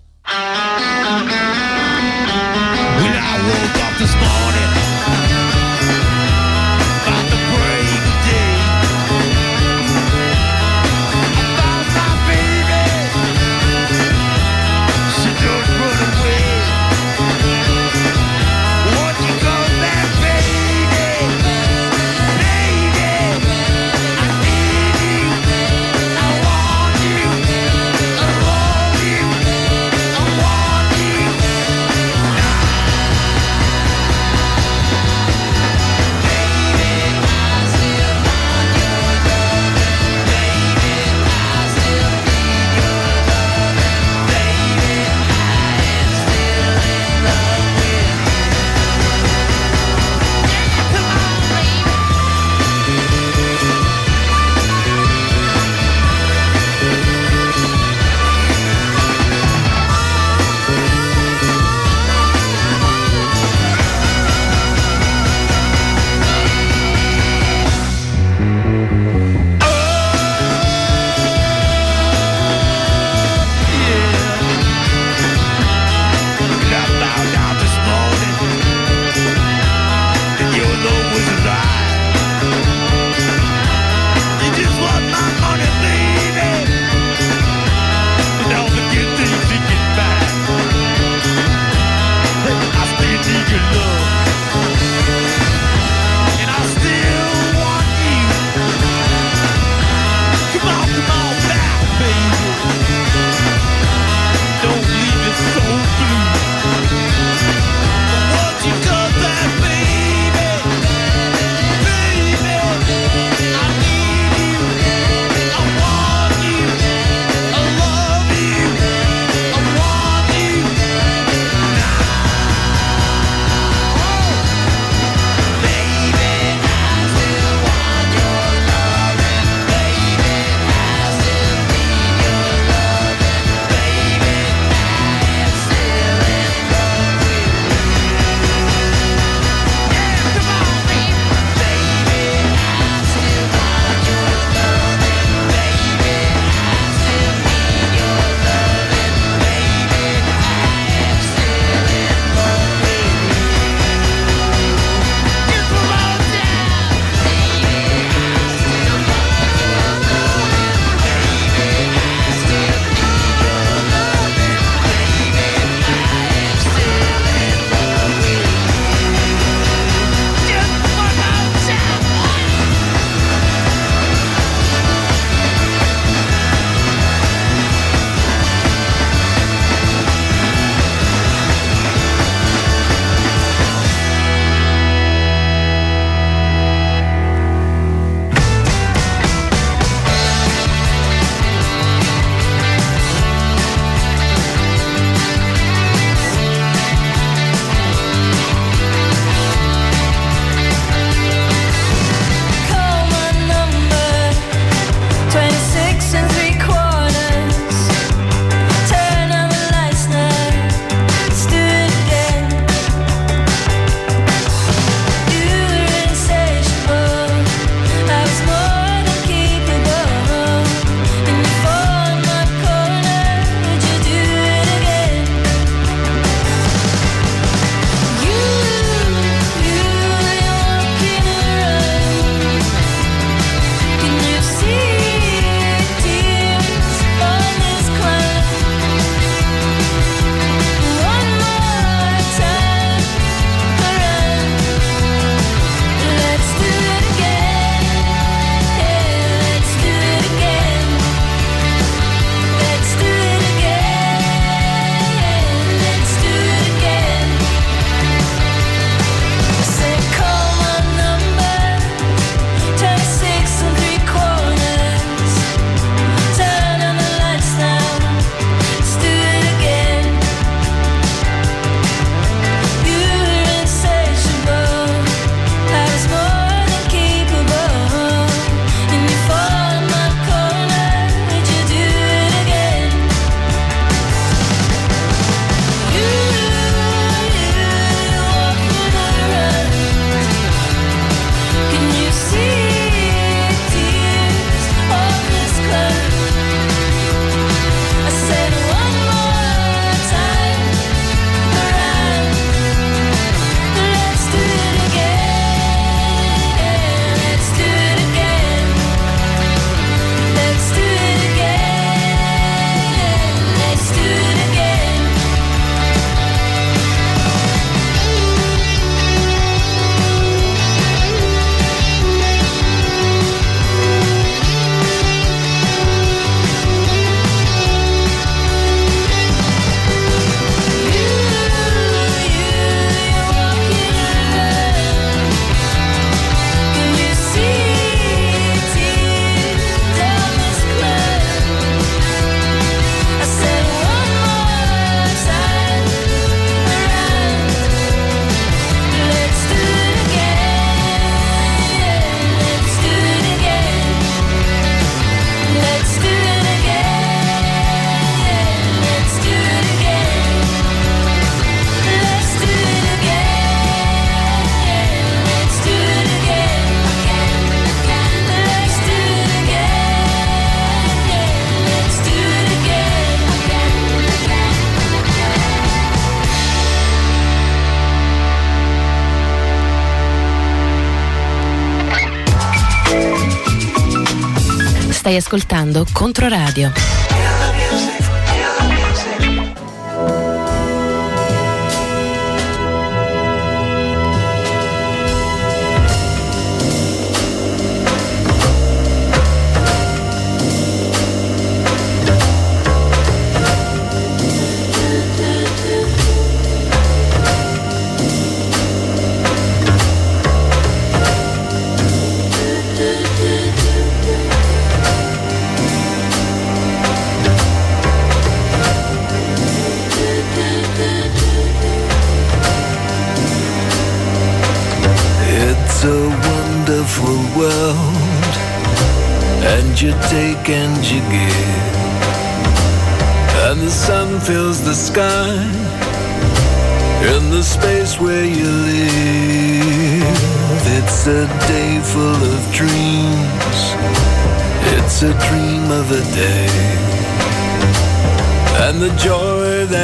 Stai ascoltando Controradio.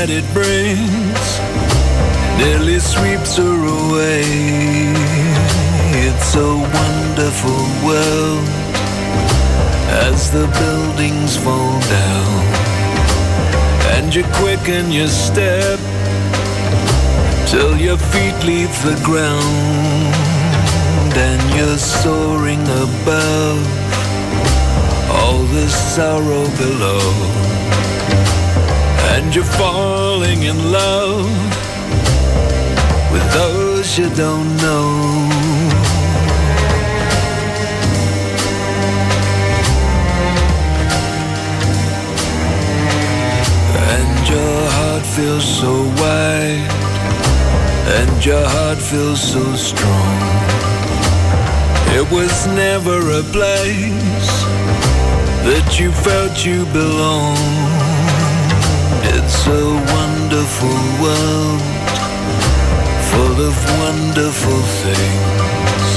That it brings. Nearly sweeps her away. It's a wonderful world as the buildings fall down. And you quicken your step till your feet leave the ground. And you're soaring above all the sorrow below and you're falling in love with those you don't know. And your heart feels so wide, and your heart feels so strong. It was never a place that you felt you belonged. It's a wonderful world full of wonderful things.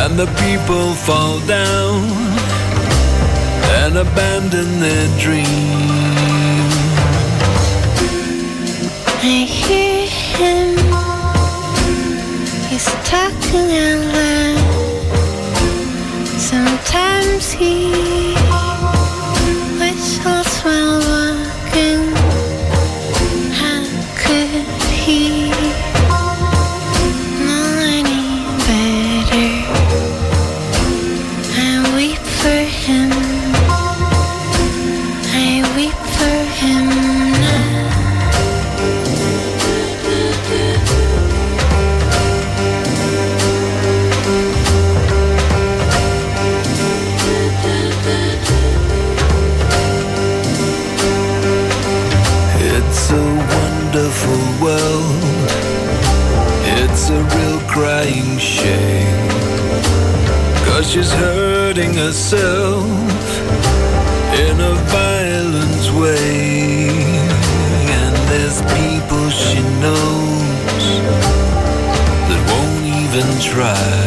And the people fall down and abandon their dreams. I hear him. He's talking out loud. Sometimes he herself in a violent way. And there's people she knows that won't even try.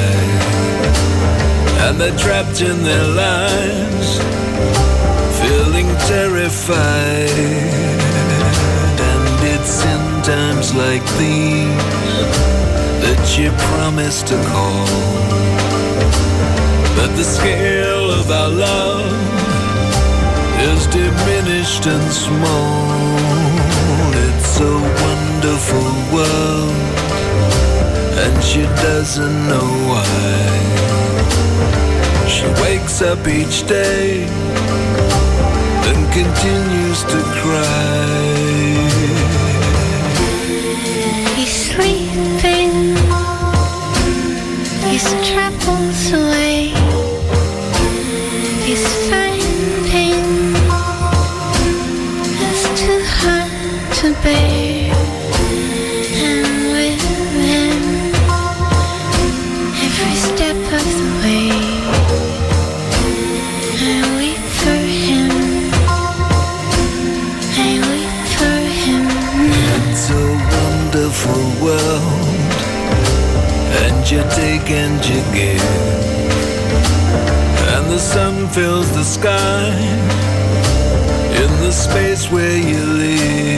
And they're trapped in their lives, feeling terrified. And it's in times like these that you promise to call. But the scale of our love is diminished and small. It's a wonderful world, and she doesn't know why. She wakes up each day and continues to cry. And give. And the sun fills the sky in the space where you live.